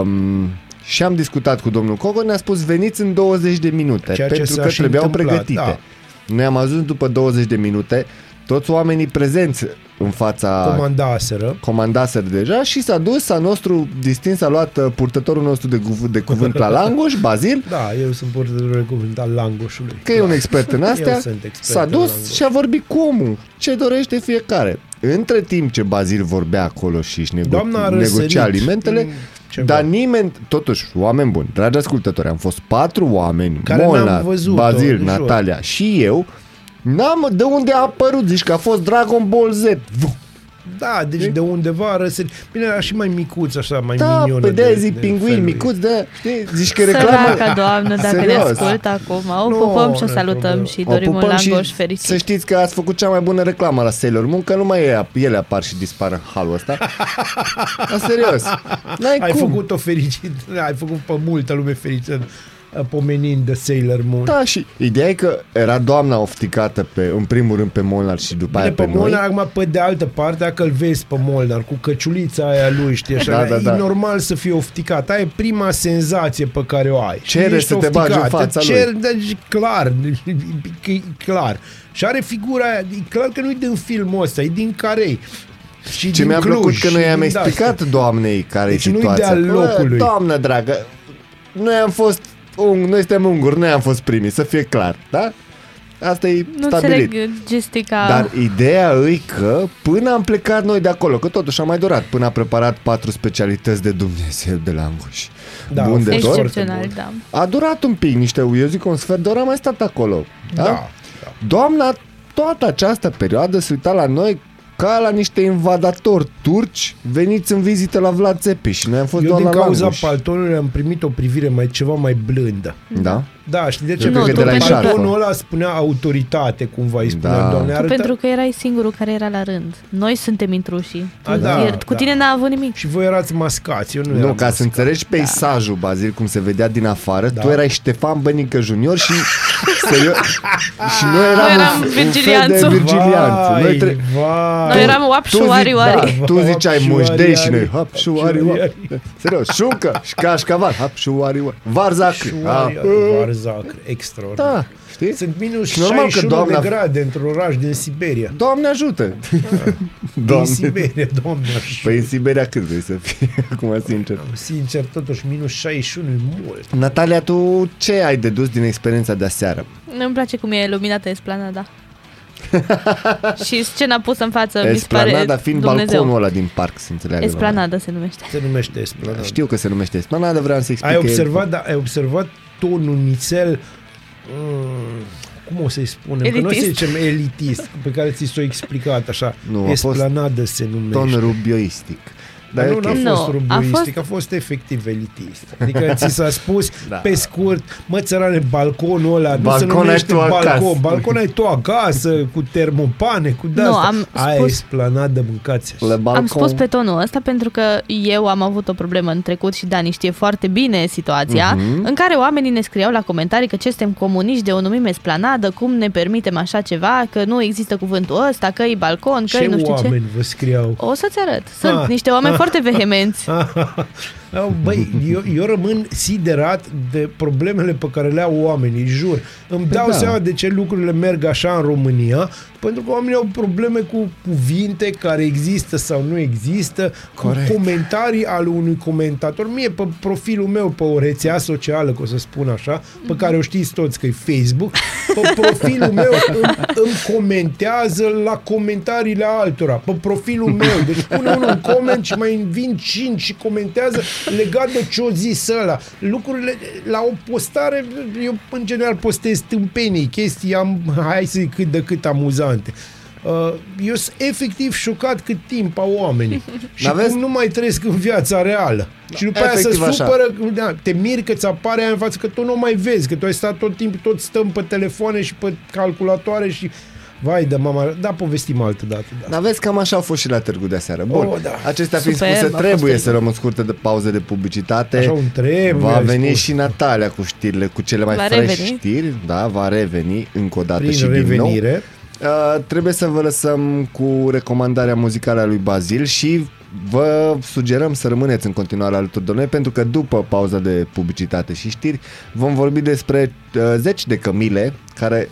Um, și am discutat cu domnul Cogo, ne-a spus veniți în 20 de minute, Ceea ce pentru s-a că și trebuiau întâmplat, pregătite. da. Noi am ajuns după 20 de minute, toți oamenii prezenți în fața Comandaseră. comandaseră deja și s-a dus, a nostru distins, a luat uh, purtătorul nostru de, cuv- de cuvânt la Langoș, Bazil, Da, eu sunt purtătorul de cuvânt al langoșului. că e un expert în astea, Eu sunt expert s-a în dus Langoș. și a vorbit cu omul, ce dorește fiecare. Între timp ce Bazil vorbea acolo și își nego- Doamna a răsărit. negocia alimentele, Mm, ceva. dar nimeni, totuși, oameni buni, dragi ascultători, am fost patru oameni, Care n-am Molnar, văzut-o, Bazil, jur. Natalia și eu, N-am, de unde a apărut? Zici că a fost Dragon Ball Z. Da, deci de undeva a răsărit. Bine, era și mai micuț, așa, mai Da, minionă. pe de de- zic de pinguin felul micuț, de, știi, zici că reclamă. Săraca doamnă, dacă ne Serios. ascultă acum. O Nu, pupăm și o nu e salutăm problemă. și O dorim un pupăm și langoș Să fericit. știți că ați făcut cea mai bună reclamă la Sailor Moon, că nu mai e, ele apar și dispar în halul ăsta. Da, serios. N-ai Ai cum. făcut-o fericit, ai făcut pe multă lume fericită uh, pomenind de Sailor Moon. Da, și ideea e că era doamna ofticată pe, în primul rând pe Molnar și după Bine, aia pe pe noi. Molnar, acum, pe de altă parte, dacă îl vezi pe Molnar cu căciulița aia lui, știi, așa, Da, da, da. e normal să fie ofticat. Aia e prima senzație pe care o ai. Cere Ești să te bagi în ofticat, fața cer, lui. Deci, clar, că e clar. Și are figura aia, e clar că nu e din filmul ăsta, e din Carei. Și Ce din mi-a Cluj, plăcut că și noi am din explicat de-astea. doamnei care Deci e nu-i situația. de-al Bă, locului. Doamnă dragă, noi am fost un, noi suntem unguri, noi am fost primii, să fie clar, da? Asta e Nu stabilit. înțeleg gestica. Dar ideea e că până am plecat noi de acolo, că totuși a mai durat până a preparat patru specialități de Dumnezeu de la Anguș. Da, Bun de a fost tot. Excepțional, foarte da. A durat un pic, niște, eu zic un sfert de oră am mai stat acolo. Da? Da, da. Doamna, toată această perioadă se uita la noi ca la niște invadatori turci veniți în vizită la Vlad Țepeș și noi am fost Eu doar din la cauza Langoș. paltonului am primit o privire mai ceva mai blândă. Da? Da, știi de ce? Eu cred Pentru că că de la eșarfă. paltonul ăla spunea autoritate, cumva îi spunea, Da. doamne, Tu arăta... pentru că erai singurul care era la rând. Noi suntem intrușii. Tu, A, da, iar- cu da. tine n-a avut nimic. Și voi erați mascați, eu nu, Nu, eram ca să mascat. înțelegi peisajul, Bazil, cum se vedea din afară, Da. tu erai Ștefan Bănică Junior și serios, și noi eram, Noi eram un, un fel de Virgilianțu. Virgilianțu. Vai, Noi tre- vai. Noi eram oap și tu, oari, zici, oari. da, tu ziceai Hap și mușdei oari, și noi oari. hap și Hap și oari, oari. oari. Serios, șuncă și cașcaval, hap și oari, oari. Varzacri. Șoaria, Ah, Varzac, extraordinar. Da, știi? Sunt minus Și normal că 61 doamna- de grade într-un oraș din Siberia. Doamne ajută! Din Doamne. Siberia, doamne ajută. Păi în Siberia cât vrei să fie, acum sincer. Sincer, totuși, minus 61 e mult. Natalia, tu ce ai dedus din experiența de aseară? Nu-mi place cum e luminată esplanada. și scena pusă în față mi se pare Esplanada fiind Dumnezeu. balconul ăla din parc, să înțeleagă. Esplanada se numește. Se numește esplanada. Știu că se numește Esplanada, vreau să explic Ai că e- observat, da, ai observat tonul nițel mm, cum o să-i spunem? Că nu o să Elitist. zicem elitist, pe care ți s-o explicat așa. Nu, a fost Esplanadă se numește. ton rubioistic. Dar Dar e nu, ok. n-a Nu, fost a rubuistic, a fost efectiv elitist. Adică ți s-a spus Da. pe scurt, mă țărane, balconul ăla, nu Balcon se ai numește tu acasă. balcon, balcon ai tu acasă, cu termopane, cu de Nu, asta. am Aia e spus- esplanadă, mâncați așa. La balcon. Am spus pe tonul ăsta pentru că eu am avut o problemă în trecut și Dani știe foarte bine situația, Mhm. în care oamenii ne scriau la comentarii că ce suntem comuniști de o numim esplanadă, cum ne permitem așa ceva, că nu există cuvântul ăsta, că e balcon, că e Ce nu știu ce. oameni vă scriau? O să-ți arăt. Sunt Ah. niște oameni foarte vehemenți. Au, Băi, eu, eu rămân siderat de problemele pe care le au oamenii, jur. Îmi dau da. seama de ce lucrurile merg așa în România, pentru că oamenii au probleme cu cuvinte care există sau nu există, Corect. cu comentarii ale unui comentator. Mie, pe profilul meu, pe o rețea socială, că o să spun așa, pe care o știți toți că e Facebook, pe profilul meu îmi, îmi comentează la comentariile altora, pe profilul meu. Deci pune unul un coment și mai vin cinci și comentează legat de ce o zis ăla. Lucrurile, la o postare, eu în general postez tâmpenii, chestii, am, hai să zic, cât de cât amuzante. Uh, eu sunt efectiv șocat cât timp au oamenii și N-aveți- cum nu mai trăiesc în viața reală. Și după aia se Efectiv așa. supără, da, te miri că ți apare aia în față, că tu nu mai vezi, că tu ai stat tot timpul, tot stăm pe telefoane și pe calculatoare și Vai de mama, da, povestim altă dată. Da. Dar vezi, cam așa a fost și la târgu de aseară. Bun, Oh, da. acestea fiind Superb, spuse, a fost trebuie să superb. luăm o scurtă de pauză de publicitate. Așa un trebuie, Va ai veni spus. și Natalia cu știrile, cu cele mai Va fresh reveni. știri. Da, va reveni încă o dată Prin și din nou. Revenire. Uh, trebuie să vă lăsăm cu recomandarea muzicală a lui Bazil și vă sugerăm să rămâneți în continuare alături de noi pentru că după pauza de publicitate și știri vom vorbi despre uh, zeci de cămile care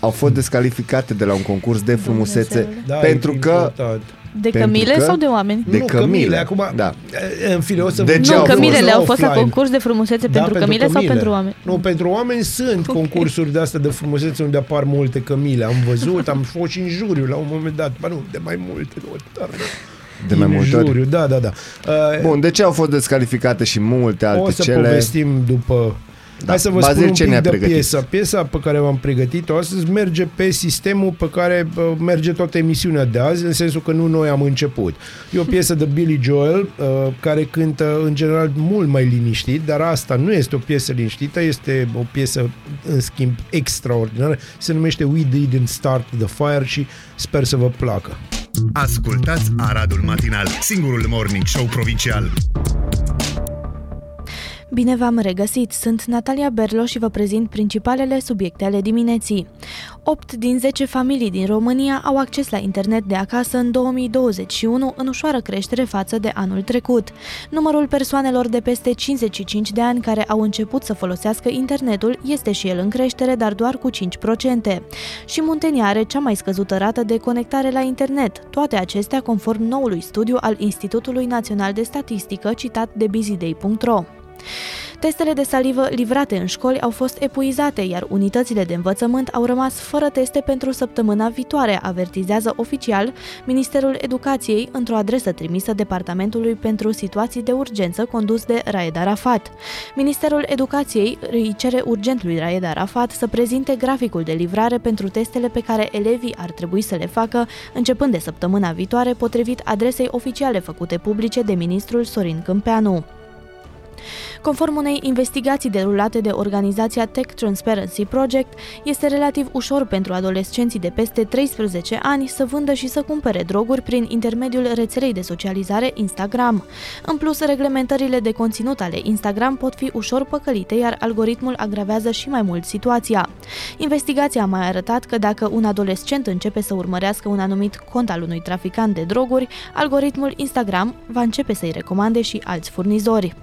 au fost descalificate de la un concurs de frumusețe Da, pentru e că important. De Pentru cămile că- sau de oameni? de nu, cămile. Acum, Da. în fine, o să De vă- ce Nu, au fost cămilele au fost la offline. concurs de frumusețe Da, pentru cămile sau pentru oameni? Nu, pentru oameni sunt concursuri de astea de frumusețe unde apar multe cămile. Am văzut, am fost și în juriu la un moment dat. Ba nu, de mai multe ori. Dar, De mai în multe ori? juriu, da, da, da. Uh, Bun, de ce au fost descalificate și multe alte o să cele? povestim după... Da. Hai să vă Bazil, spun un ce pic ne-a de pregătit? piesa. Piesa pe care v-am pregătit-o astăzi merge pe sistemul pe care uh, merge toată emisiunea de azi, în sensul că nu noi am început. E o piesă de Billy Joel, uh, care cântă în general mult mai liniștit, dar asta nu este o piesă liniștită, este o piesă, în schimb, extraordinară. Se numește We Didn't Start the Fire și sper să vă placă. Ascultați Aradul Matinal, singurul morning show provincial. Bine v-am regăsit! Sunt Natalia Berlo și vă prezint principalele subiecte ale dimineții. 8 din 10 familii din România au acces la internet de acasă în 2021, în ușoară creștere față de anul trecut. Numărul persoanelor de peste 55 de ani care au început să folosească internetul este și el în creștere, dar doar cu 5%. Și Muntenia are cea mai scăzută rată de conectare la internet, toate acestea conform noului studiu al Institutului Național de Statistică citat de busyday.ro. Testele de salivă livrate în școli au fost epuizate, iar unitățile de învățământ au rămas fără teste pentru săptămâna viitoare, avertizează oficial Ministerul Educației într-o adresă trimisă Departamentului pentru Situații de Urgență condus de Raed Arafat. Ministerul Educației îi cere urgent lui Raed Arafat să prezinte graficul de livrare pentru testele pe care elevii ar trebui să le facă începând de săptămâna viitoare, potrivit adresei oficiale făcute publice de ministrul Sorin Câmpeanu. Conform unei investigații derulate de organizația Tech Transparency Project, este relativ ușor pentru adolescenții de peste 13 ani să vândă și să cumpere droguri prin intermediul rețelei de socializare Instagram. În plus, reglementările de conținut ale Instagram pot fi ușor păcălite, iar algoritmul agravează și mai mult situația. Investigația a mai arătat că dacă un adolescent începe să urmărească un anumit cont al unui traficant de droguri, algoritmul Instagram va începe să-i recomande și alți furnizori.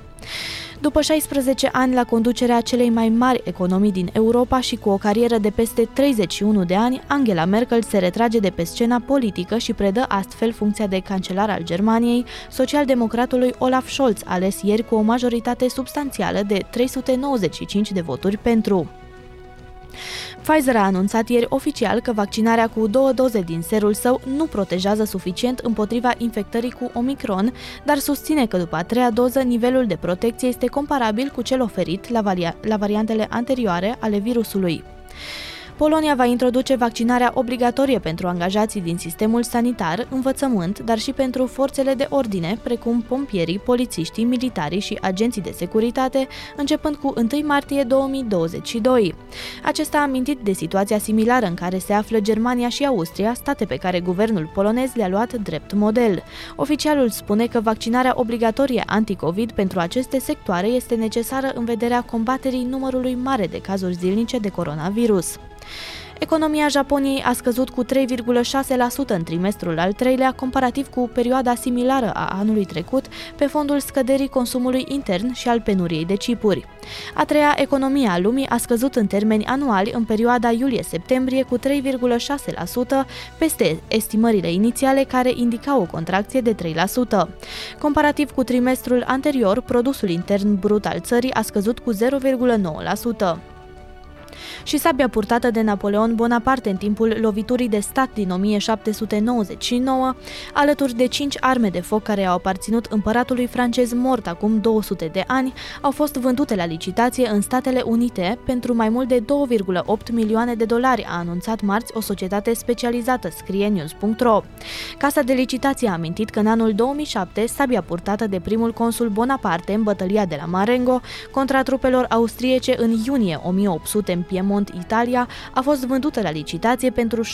După 16 ani la conducerea celei mai mari economii din Europa și cu o carieră de peste 31 de ani, Angela Merkel se retrage de pe scena politică și predă astfel funcția de cancelar al Germaniei, socialdemocratului Olaf Scholz, ales ieri cu o majoritate substanțială de 395 de voturi pentru. Pfizer a anunțat ieri oficial că vaccinarea cu două doze din serul său nu protejează suficient împotriva infectării cu Omicron, dar susține că după a treia doză nivelul de protecție este comparabil cu cel oferit la, varia- la variantele anterioare ale virusului. Polonia va introduce vaccinarea obligatorie pentru angajații din sistemul sanitar, învățământ, dar și pentru forțele de ordine, precum pompierii, polițiștii, militarii și agenții de securitate, începând cu 1 martie 2022. Acesta a amintit de situația similară în care se află Germania și Austria, state pe care guvernul polonez le-a luat drept model. Oficialul spune că vaccinarea obligatorie anti-COVID pentru aceste sectoare este necesară în vederea combaterii numărului mare de cazuri zilnice de coronavirus. Economia Japoniei a scăzut cu 3,6% în trimestrul al treilea, comparativ cu perioada similară a anului trecut, pe fondul scăderii consumului intern și al penuriei de chipuri. A treia economie a lumii a scăzut în termeni anuali în perioada iulie-septembrie cu 3,6%, peste estimările inițiale care indicau o contracție de 3%. Comparativ cu trimestrul anterior, produsul intern brut al țării a scăzut cu 0,9% și sabia purtată de Napoleon Bonaparte în timpul loviturii de stat din 1799, alături de cinci arme de foc care au aparținut împăratului francez mort acum 200 de ani, au fost vândute la licitație în Statele Unite pentru mai mult de 2,8 milioane de dolari, a anunțat marți o societate specializată, scrie news.ro. Casa de licitație a amintit că în anul 2007, sabia purtată de primul consul Bonaparte în bătălia de la Marengo contra trupelor austriece în iunie 1800 în Piemont, Italia, a fost vândută la licitație pentru 6,5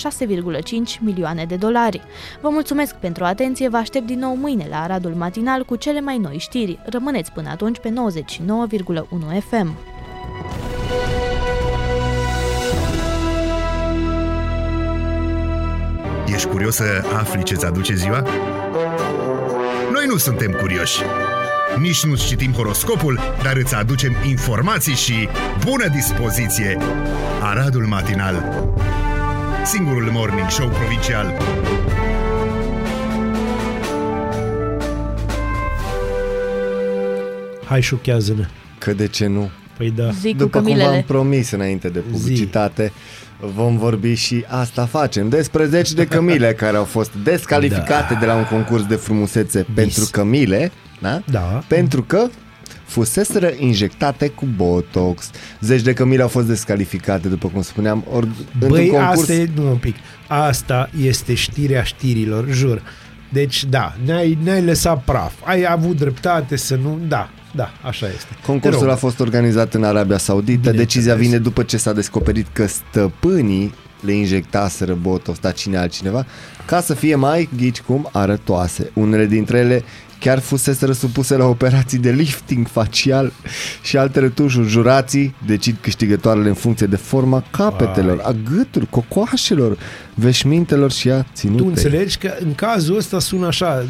milioane de dolari. Vă mulțumesc pentru atenție, vă aștept din nou mâine la Aradul Matinal cu cele mai noi știri. Rămâneți până atunci pe 99,1 FM. Ești curios să afli ce-ți aduce ziua? Noi nu suntem curioși. Nici nu citim horoscopul, dar îți aducem informații și bună dispoziție. Aradul Matinal Singurul Morning Show Provincial Hai șochează-ne. Că de ce nu? Păi da. Zic cu După cum v-am cămilele. promis înainte de publicitate, vom vorbi și asta facem. Despre zeci de cămile care au fost descalificate Da. de la un concurs de frumusețe pentru cămile, da? Da. Pentru că fuseseră injectate cu Botox. Zeci de cămile au fost descalificate, după cum spuneam, ori într-un Băi, concurs... asta e, nu un pic, asta este știrea știrilor, jur. Deci, da, ne-ai, ne-ai lăsat praf. Ai avut dreptate să nu... Da, da, așa este. Te Concursul rog. a fost organizat în Arabia Saudită. Bineînțeles. Decizia vine după ce s-a descoperit că stăpânii le injectaseră botox, dar cine altcineva, ca să fie mai, ghici cum, arătoase. Unele dintre ele chiar fuseseră supuse la operații de lifting facial și alte retușuri. Jurații decid câștigătoarele în funcție de forma capetelor, a gâturi, cocoașelor, veșmintelor și a Tu ținutei. înțelegi că în cazul ăsta sună așa,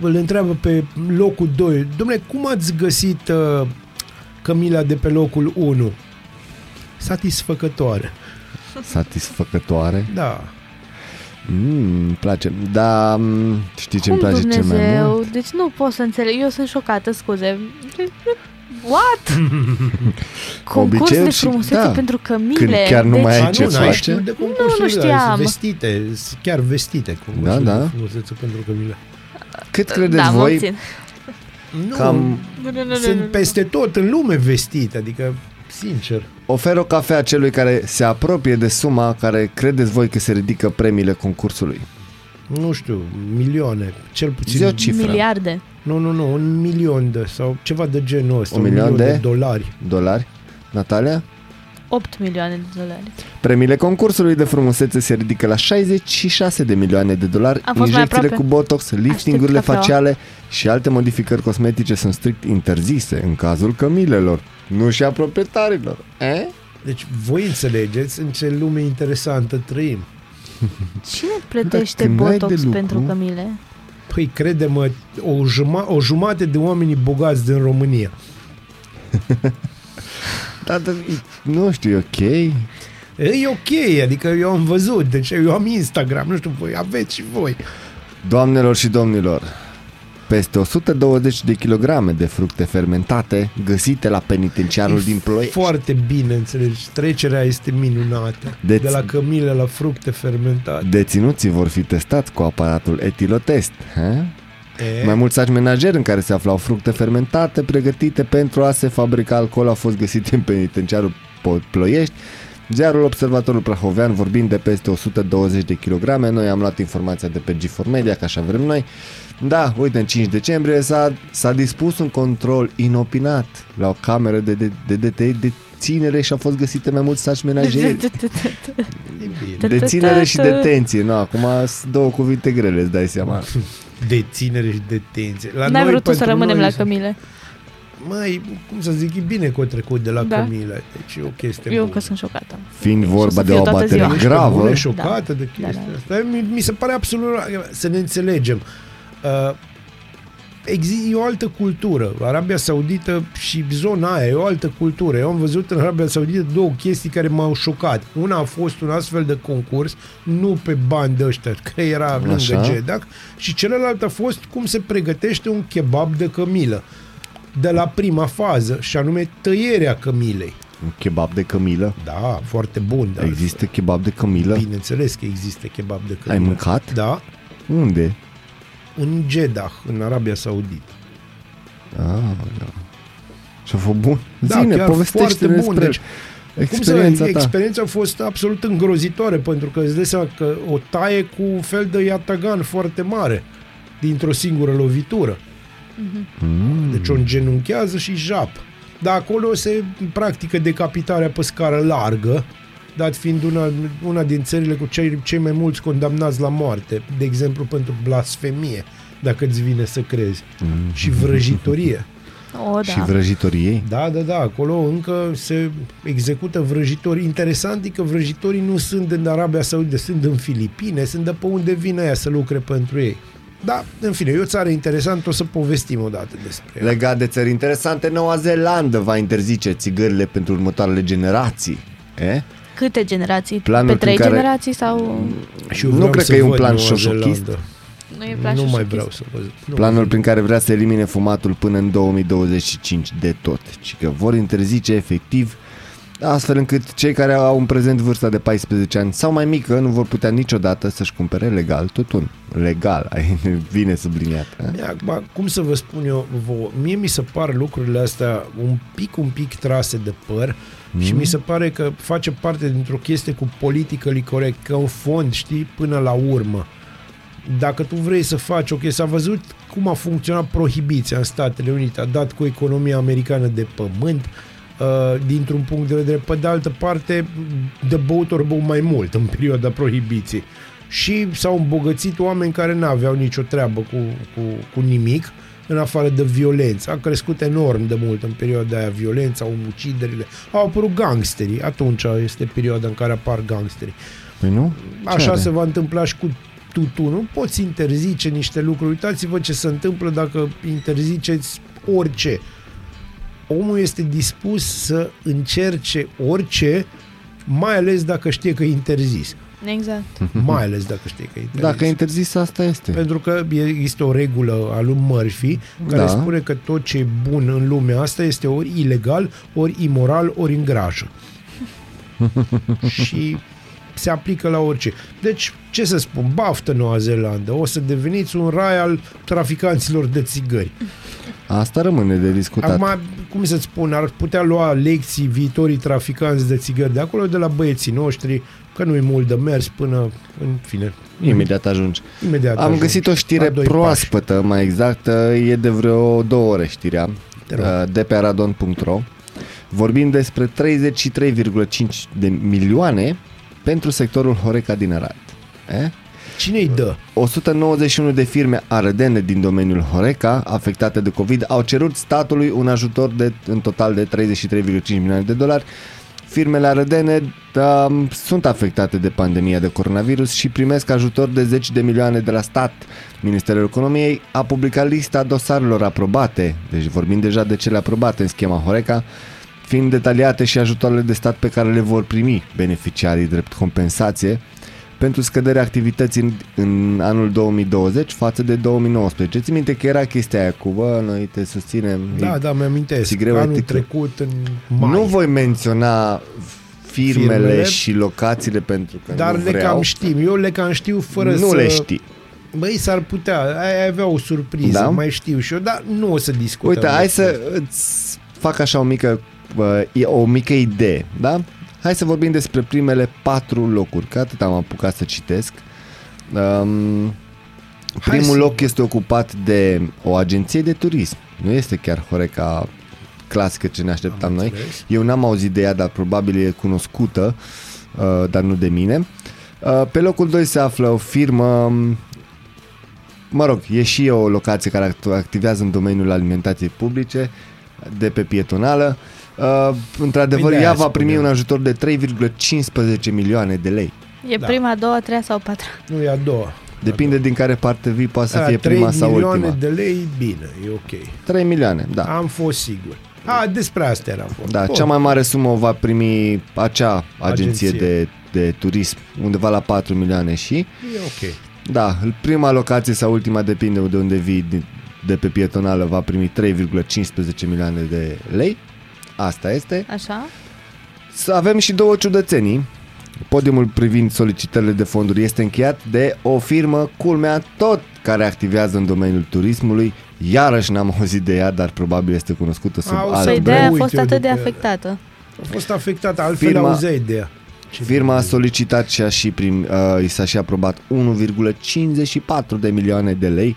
îl întreabă pe locul 2, domnule, cum ați găsit uh, Camila de pe locul 1? Satisfăcătoare. Satisfăcătoare. Da. Mm, îmi place. Da, mm, știi ce Cum îmi place cel mai Dumnezeu? mult? Deci nu pot să înțeleg. Eu sunt șocată, scuze. What? Concurs Obiceiuri de și- frumusețe da. pentru cămile. Când chiar nu mai ai A, ce nu, n-ai face? știut de Nu, concursurile nu știam. alea, sunt vestite, sunt chiar vestite concursurile Da, da. de frumusețe pentru Camila. Cât credeți da, mă voi obțin. Nu, Cam- Nu, nu, nu, nu, sunt nu. peste tot în lume vestite, adică, sincer. oferă o cafea celui care se apropie de suma care credeți voi că se ridică premiile concursului? Nu știu, milioane, cel puțin. Zi o cifră. Miliarde. Nu, nu, nu, un milion de sau ceva de genul ăsta. Un milion de? dolari. Dolari? Natalia? 8 milioane de dolari. Premiile concursului de frumusețe se ridică la 66 de milioane de dolari. Am fost mai Injecțiile cu aproape. botox, liftingurile cafeaua. faciale și alte modificări cosmetice sunt strict interzise în cazul cămilelor, nu și a proprietarilor. Eh? Deci voi înțelegeți în ce lume interesantă trăim. Cine plătește când n-ai botox de lucru- pentru cămile? Păi crede-mă, o, juma- o jumătate de oamenii bogați din România. Da, dar, nu știu, e ok? E ok, adică eu am văzut, deci eu am Instagram, nu știu, voi aveți și voi. Doamnelor și domnilor, peste 120 de kilograme de fructe fermentate găsite la penitenciarul din Ploiești. Foarte bine, înțelegi, trecerea este minunată. Deci- De la cămile la fructe fermentate. Deținuții vor fi testați cu aparatul etilotest. He? E, Mai mulți saci menajeri în care se aflau fructe fermentate pregătite pentru a se fabrica alcool au fost găsite în penitenciarul Po- Ploiești. Ziarul Observatorul Prahovean vorbind de peste 120 de kilograme. Noi am luat informația de pe G4 Media, că așa vrem noi. Da, uite, în 5 decembrie s-a, s-a dispus un control inopinat la o cameră de, de, de, de, de, de ținere și au fost găsite mai mulți saci menajeri. e bine. Deținere și detenție. No, acum sunt două cuvinte grele, îți dai seama. Deținere și detenție. La N-ai noi, vrut tu să pentru rămânem noi, la cămile. Mai, cum să zic, e bine că o trecut de la Da. cămile. Deci e o chestie Eu bună. că sunt șocată. Fiind Și o vorba să de fiu o toată baterie ziua. Ești pe gravă, bune șocată Da. de chestia Da, da. asta. Mi, mi se pare absolut... Să ne înțelegem. Uh, exi- e o altă cultură. Arabia Saudită și zona aia e o altă cultură. Eu am văzut în Arabia Saudită două chestii care m-au șocat. Una a fost un astfel de concurs, nu pe bani de ăștia, că era lângă Așa. Jeddah, și celălalt a fost cum se pregătește un kebab de cămilă de la prima fază, și anume tăierea cămilei. un kebab de cămilă. Da, foarte bun. Dar Există kebab de cămilă? Bineînțeles că există kebab de cămilă. Ai mâncat? Da, Unde? În Jeddah, în Arabia Saudită. Ah, da. Și a fost bun? Da, Zine, chiar povestește foarte bun. despre Deci, experiența cum să, ta. experiența a fost absolut îngrozitoare pentru că îți dai seama că o taie cu un fel de iatagan foarte mare dintr-o singură lovitură. Mm. Deci o îngenunchează și jap. Dar acolo se practică decapitarea pe scară largă, dat fiind una, una din țările cu cei, cei mai mulți condamnați la moarte, de exemplu pentru blasfemie, dacă îți vine să crezi, Mm. și vrăjitorie. O, Și da. vrăjitoriei? Da, da, da, acolo încă se execută vrăjitori. Interesant e că vrăjitorii nu sunt în Arabia Saudită, sunt în Filipine, sunt de pe unde vin aia să lucre pentru ei. Da, în fine, e o țară interesantă, o să povestim odată despre ea. Legat de țări interesante, Noua Zeelandă va interzice țigările pentru următoarele generații. E? Câte generații? Planul Pe trei prin care- generații sau... Și eu Nu vreau cred să că e un văd plan Noua șoșochist. Zeelandă. Nu e plan Nu mai șoșochist. vreau să văd. Nu Planul prin care vrea să elimine fumatul până în 2025 de tot. Și că vor interzice efectiv astfel încât cei care au în prezent vârsta de 14 ani sau mai mică nu vor putea niciodată să-și cumpere legal tutun. Legal, ai vine subliniat. eh? Mie, Acum, cum să vă spun eu, vouă, mie mi se par lucrurile astea un pic, un pic trase de păr mm. și mi se pare că face parte dintr-o chestie cu politically corect, că în fond, știi, până la urmă. Dacă tu vrei să faci o chestie, s-a văzut cum a funcționat prohibiția în Statele Unite, a dat cu economia americană de pământ, uh, dintr-un punct de vedere. Pe de altă parte, de băut ori băut mai mult în perioada prohibiției. Și s-au îmbogățit oameni care n-aveau nicio treabă cu, cu, cu nimic, în afară de violență. A crescut enorm de mult în perioada aia violența, uciderile. Au apărut gangsterii. Atunci este perioada în care apar gangsterii. Păi nu? Ce Așa are? se va întâmpla și cu tutunul. Poți interzice niște lucruri. Uitați-vă ce se întâmplă dacă interziceți orice. Omul este dispus să încerce orice, mai ales dacă știe că e interzis. Exact. Mai ales dacă știe că e interzis. Dacă e interzis, asta este. Pentru că e- există o regulă a lui Murphy care Da. spune că tot ce e bun în lumea asta este ori ilegal, ori imoral, ori îngrașă. și se aplică la orice. Deci, ce să spun, baftă Noua Zeelandă, o să deveniți un rai al traficanților de țigări. Asta rămâne de discutat. Acum, cum să spun, ar putea lua lecții viitorii traficanți de țigări de acolo, de la băieții noștri, că nu e mult de mers până, în fine, Imediat ajungi. imediat Am ajungi găsit o știre la doi proaspătă, mai exact, e de vreo două ore știrea, Te rog. uh, de pe aradon.ro. Vorbim despre 33,5 de milioane pentru sectorul Horeca din Arad. E? pași. Cine-i dă? 191 de firme arădene din domeniul Horeca afectate de COVID au cerut statului un ajutor de în total de 33,5 milioane de dolari. Firmele arădene um, sunt afectate de pandemia de coronavirus și primesc ajutor de 10 de milioane de la stat. Ministerul Economiei a publicat lista dosarelor aprobate, deci vorbim deja de cele aprobate în schema Horeca, fiind detaliate și ajutoarele de stat pe care le vor primi beneficiarii drept compensație pentru scăderea activității în, în anul 2020 față de 2019. Ți minte că era chestia aia cu, bă, noi te susținem. Da, E- da, mi-amintesc. ți greu Anul etică. trecut, în mai. Nu voi menționa firmele, Firmele, și locațiile pentru că dar nu le vreau. cam știm. Eu le cam știu fără nu să... le știi. Băi, s-ar putea. Ai avea o surpriză, Da? mai știu și eu, dar nu o să discutăm. Uite, hai despre să îți fac așa o mică, bă, e o mică idee, da? Hai să vorbim despre primele patru locuri, că atât am apucat să citesc. Um, Hai primul să- loc este ocupat de o agenție de turism. Nu este chiar Horeca clasică ce ne așteptam Am noi. înțeles. Eu n-am auzit de ea, dar probabil e cunoscută, uh, dar nu de mine. Uh, pe locul 2 se află o firmă, um, mă rog, e și o locație care act- activează în domeniul alimentației publice, de pe pietonală. Uh, într-adevăr, Păi de ea aia va primi spuneam. un ajutor de 3,15 milioane de lei. E Da. prima, a doua, a treia sau a patra. Nu e a doua. Depinde din care parte vii, poate să Da, fie 3 prima sau milioane ultima. de lei, bine, e ok. 3 milioane, da. Am fost sigur. A, despre asta era vorba. Da, Bun. cea mai mare sumă o va primi acea agenție, Agenție. De, de turism, undeva la 4 milioane și... E ok. Da, prima locație sau ultima depinde de unde vii de, de pe pietonală va primi 3,15 milioane de lei. Asta este. Așa? Să avem și două ciudățenii. Podiumul privind solicitările de fonduri este încheiat de o firmă, culmea, tot care activează în domeniul turismului. Iarăși n-am auzit de ea, dar probabil este cunoscută sub Au, alt să-i Păi Bă, de aia a uite fost eu atât de după- afectată. A fost afectată, altfel Firma- auzeai de ea. Ce Firma a bine. solicitat și a și prim, uh, i s-a și aprobat 1,54 de milioane de lei. Um,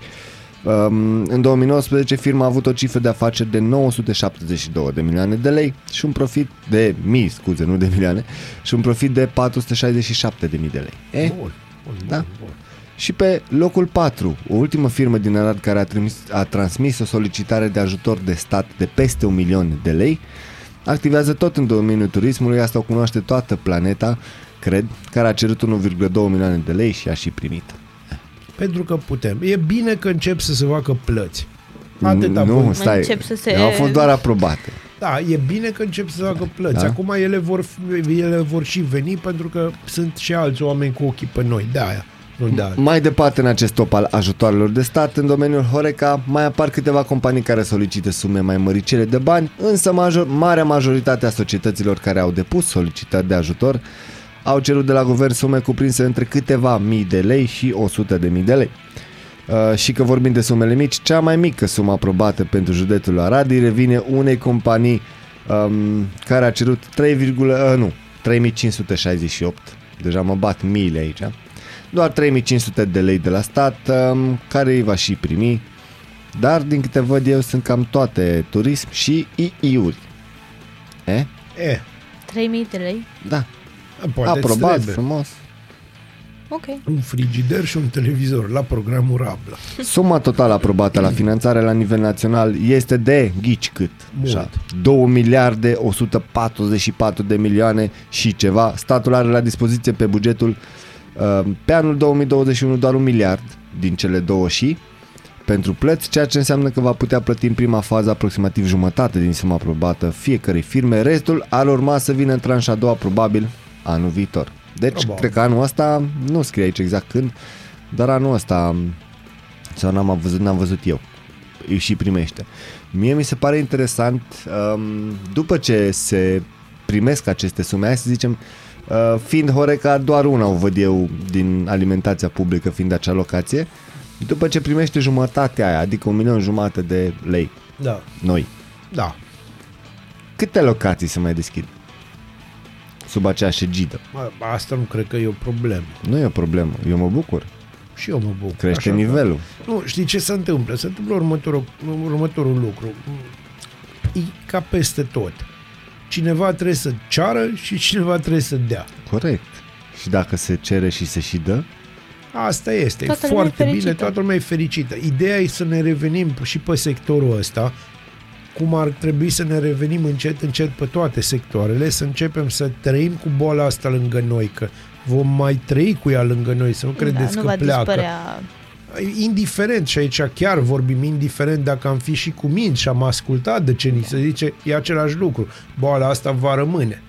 în 2019 firma a avut o cifră de afaceri de 972 de milioane de lei și un profit de mii, scuze, nu de milioane, și un profit de 467 de mii de lei. Eh? Bun, bun, Da. bun, bun. Și pe locul 4, o ultimă firmă din Arad care a, trimis, a transmis o solicitare de ajutor de stat de peste un milion de lei, activează tot în domeniul turismului, asta o cunoaște toată planeta, cred, care a cerut 1,2 milioane de lei și a și primit. Pentru că putem. E bine că încep să se facă plăți. Atâta nu, voi. stai, Încep să se- au fost doar aprobate. Da, e bine că încep să se facă plăți. Da. Da? Acum ele vor, fi- ele vor și veni pentru că sunt și alți oameni cu ochii pe noi. De aia, nu de aia. Mai departe în acest top al ajutoarelor de stat, în domeniul Horeca, mai apar câteva companii care solicită sume mai măricele de bani, însă major, marea majoritate a societăților care au depus solicitări de ajutor au cerut de la guvern sume cuprinse între câteva mii de lei și 100 de mii de lei. Uh, și că vorbim de sumele mici, cea mai mică sumă aprobată pentru județul Arad îi revine unei companii um, care a cerut 3, uh, nu, 3568, deja mă bat miile aici, doar 3500 de lei de la stat, um, care îi va și primi, dar din câte văd eu sunt cam toate turism și II-uri. E? E, 3000 de lei? Da, poate aprobat, trebuie. frumos. Ok. Un frigider și un televizor la programul Rabla. Suma totală aprobată la finanțare la nivel național este de ghici cât? Mult. Așa, 2 miliarde 144 de milioane și ceva. Statul are la dispoziție pe bugetul uh, pe anul 2021 doar un miliard din cele două și pentru plăți, ceea ce înseamnă că va putea plăti în prima fază aproximativ jumătate din suma aprobată fiecărei firme. Restul ar urma să vină în tranșa a doua, probabil anul viitor. Deci, Probabil. cred că anul ăsta, nu scrie aici exact când, dar anul ăsta sau n-am văzut, n-am văzut eu. Îi și primește. Mie mi se pare interesant, um, după ce se primesc aceste sume, hai să zicem, uh, fiind Horeca, doar una o văd eu din alimentația publică, fiind acea locație, după ce primește jumătatea aia, adică un milion jumate de lei, Da, noi, da. câte locații se mai deschid? Sub aceeași egidă. Mă, Asta nu cred că e o problemă. Nu e o problemă, eu mă bucur. Și eu mă bucur. Crește Așa că- nivelul. Nu, știi ce se întâmplă? Se întâmplă următorul, următorul lucru. E ca peste tot. Cineva trebuie să ceară și cineva trebuie să dea. Corect. Și dacă se cere și se și dă, Asta este. Toată e lumea e foarte bine, fericită. toată lumea e fericită. Ideea e să ne revenim și pe sectorul ăsta, cum ar trebui să ne revenim încet, încet pe toate sectoarele, să începem să trăim cu boala asta lângă noi, că vom mai trăi cu ea lângă noi, să nu credeți da, nu că va pleacă. dispărea. indiferent, și aici chiar vorbim indiferent dacă am fi și cu minți și am ascultat de ce ni se zice, e același lucru. Boala asta va rămâne.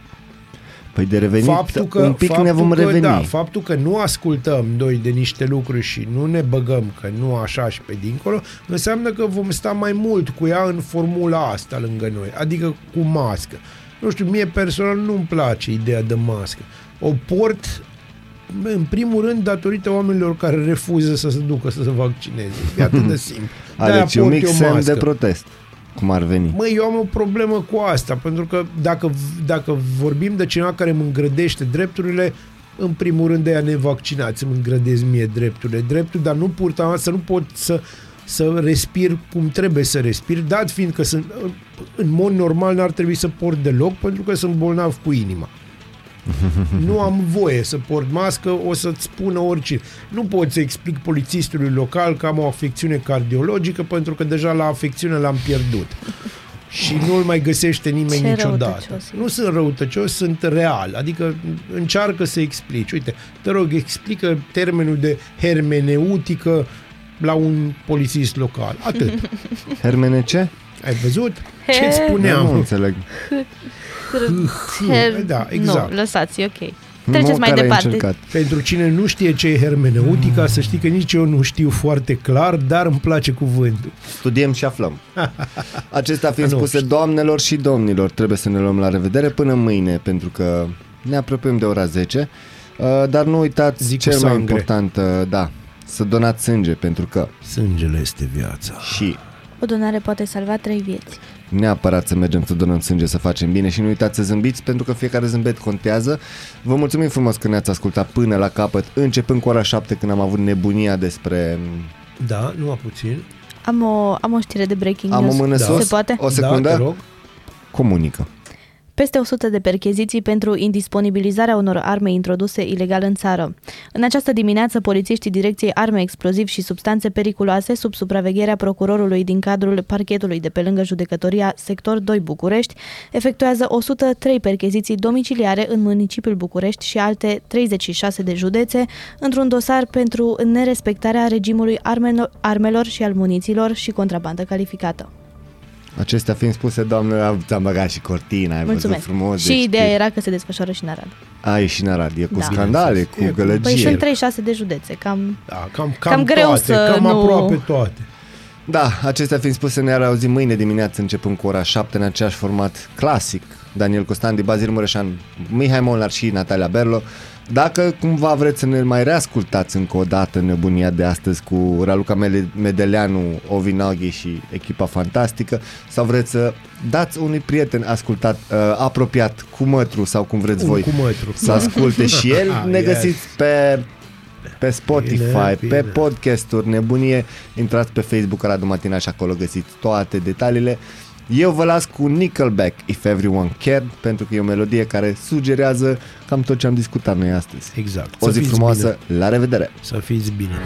Păi de revenit, Faptul că, un pic faptul ne vom că, reveni. Da, faptul că nu ascultăm noi de niște lucruri și nu ne băgăm că nu așa și pe dincolo, înseamnă că vom sta mai mult cu ea în formula asta lângă noi, adică cu mască. Nu știu, mie personal nu-mi place ideea de mască. O port în primul rând datorită oamenilor care refuză să se ducă să se vaccineze. E atât de simplu. De-aia Deci un port mic eu semn mască. de protest, cum ar veni. Măi, eu am o problemă cu asta, pentru că dacă, dacă vorbim de cineva care îmi îngrădește drepturile, în primul rând de ea nevaccinați îmi îngrădesc mie drepturile. Dreptul, dar nu purta să nu pot să să respir cum trebuie să respir, dat fiind că sunt, în mod normal n-ar trebui să port deloc, pentru că sunt bolnav cu inima. Nu am voie să port mască, o să-ți spună oricine. Nu pot să explic polițistului local că am o afecțiune cardiologică, pentru că deja la afecțiune l-am pierdut. Și nu-l mai găsește nimeni Ce niciodată. răutăcios e. Nu sunt răutăcios, sunt real. Adică încearcă să explici. Uite, te rog, explică termenul de hermeneutică la un polițist local. Atât. Hermene ce? Ai văzut? Ce He- spuneam? Nu înțeleg. Her... Da, exact. Nu, lăsați, e ok. Nu, Treceți mai care ai departe. încercat? Pentru cine nu știe ce e hermeneutica, să știi că nici eu nu știu foarte clar, dar îmi place cuvântul. Studiem și aflăm. Acestea fiind Nu spuse, știu. doamnelor și domnilor, trebuie să ne luăm la revedere până mâine, pentru că ne apropiem de ora 10. Uh, Dar nu uitați Zic cel cu mai sangre. important, uh, da, să donați sânge, pentru că Sângele este viața. și O donare poate salva trei vieți. Neapărat să mergem să donăm sânge să facem bine și nu uitați să zâmbiți pentru că fiecare zâmbet contează. Vă mulțumim frumos că ne-ați ascultat până la capăt, începând cu ora 7 când am avut nebunia despre... Da, numai puțin. Am o, am o știre de breaking Am o news. mână Da. sus, Se poate? o secundă, Da, te rog. comunică. Peste 100 de percheziții pentru indisponibilizarea unor arme introduse ilegal în țară. În această dimineață, polițiștii Direcției Arme Exploziv și Substanțe Periculoase, sub supravegherea procurorului din cadrul parchetului de pe lângă judecătoria Sector 2 București, efectuează 103 percheziții domiciliare în municipiul București și alte 36 de județe, într-un dosar pentru nerespectarea regimului armelor, armelor și al muniților și contrabandă calificată. Acestea fiind spuse, doamnă, ți-am băgat și cortina, ai Mulțumesc. văzut frumos. și deci ideea e- era că se desfășoară și în Arad. Ai și în Arad, e cu Da. scandale, cu E cu- gălăgie. Păi sunt 36 de județe, cam... Da, cam, cam, Cam greu toate, să cam nu- aproape toate. Da, acestea fiind spuse, ne auzim mâine dimineață începând cu ora 7 în aceeași format clasic. Daniel Costandi, Bazil Mureșan, Mihai Molnar și Natalia Berlo. Dacă cumva vreți să ne mai reascultați încă o dată nebunia de astăzi cu Raluca Mele- Medeleanu, Ovinaghi și echipa fantastică sau vreți să dați unui prieten ascultat, uh, apropiat cu mătru sau cum vreți Un voi cu mătru. să asculte și el, Ah, ne yes. găsiți pe pe Spotify, Bine, pe bine. podcasturi, nebunie, intrați pe Facebook Radu Matina și acolo găsiți toate detaliile. Eu vă las cu Nickelback, If Everyone Cared, pentru că e o melodie care sugerează cam tot ce am discutat noi astăzi. Exact. O Să zi fiți frumoasă, la revedere! Bine. Să fiți bine.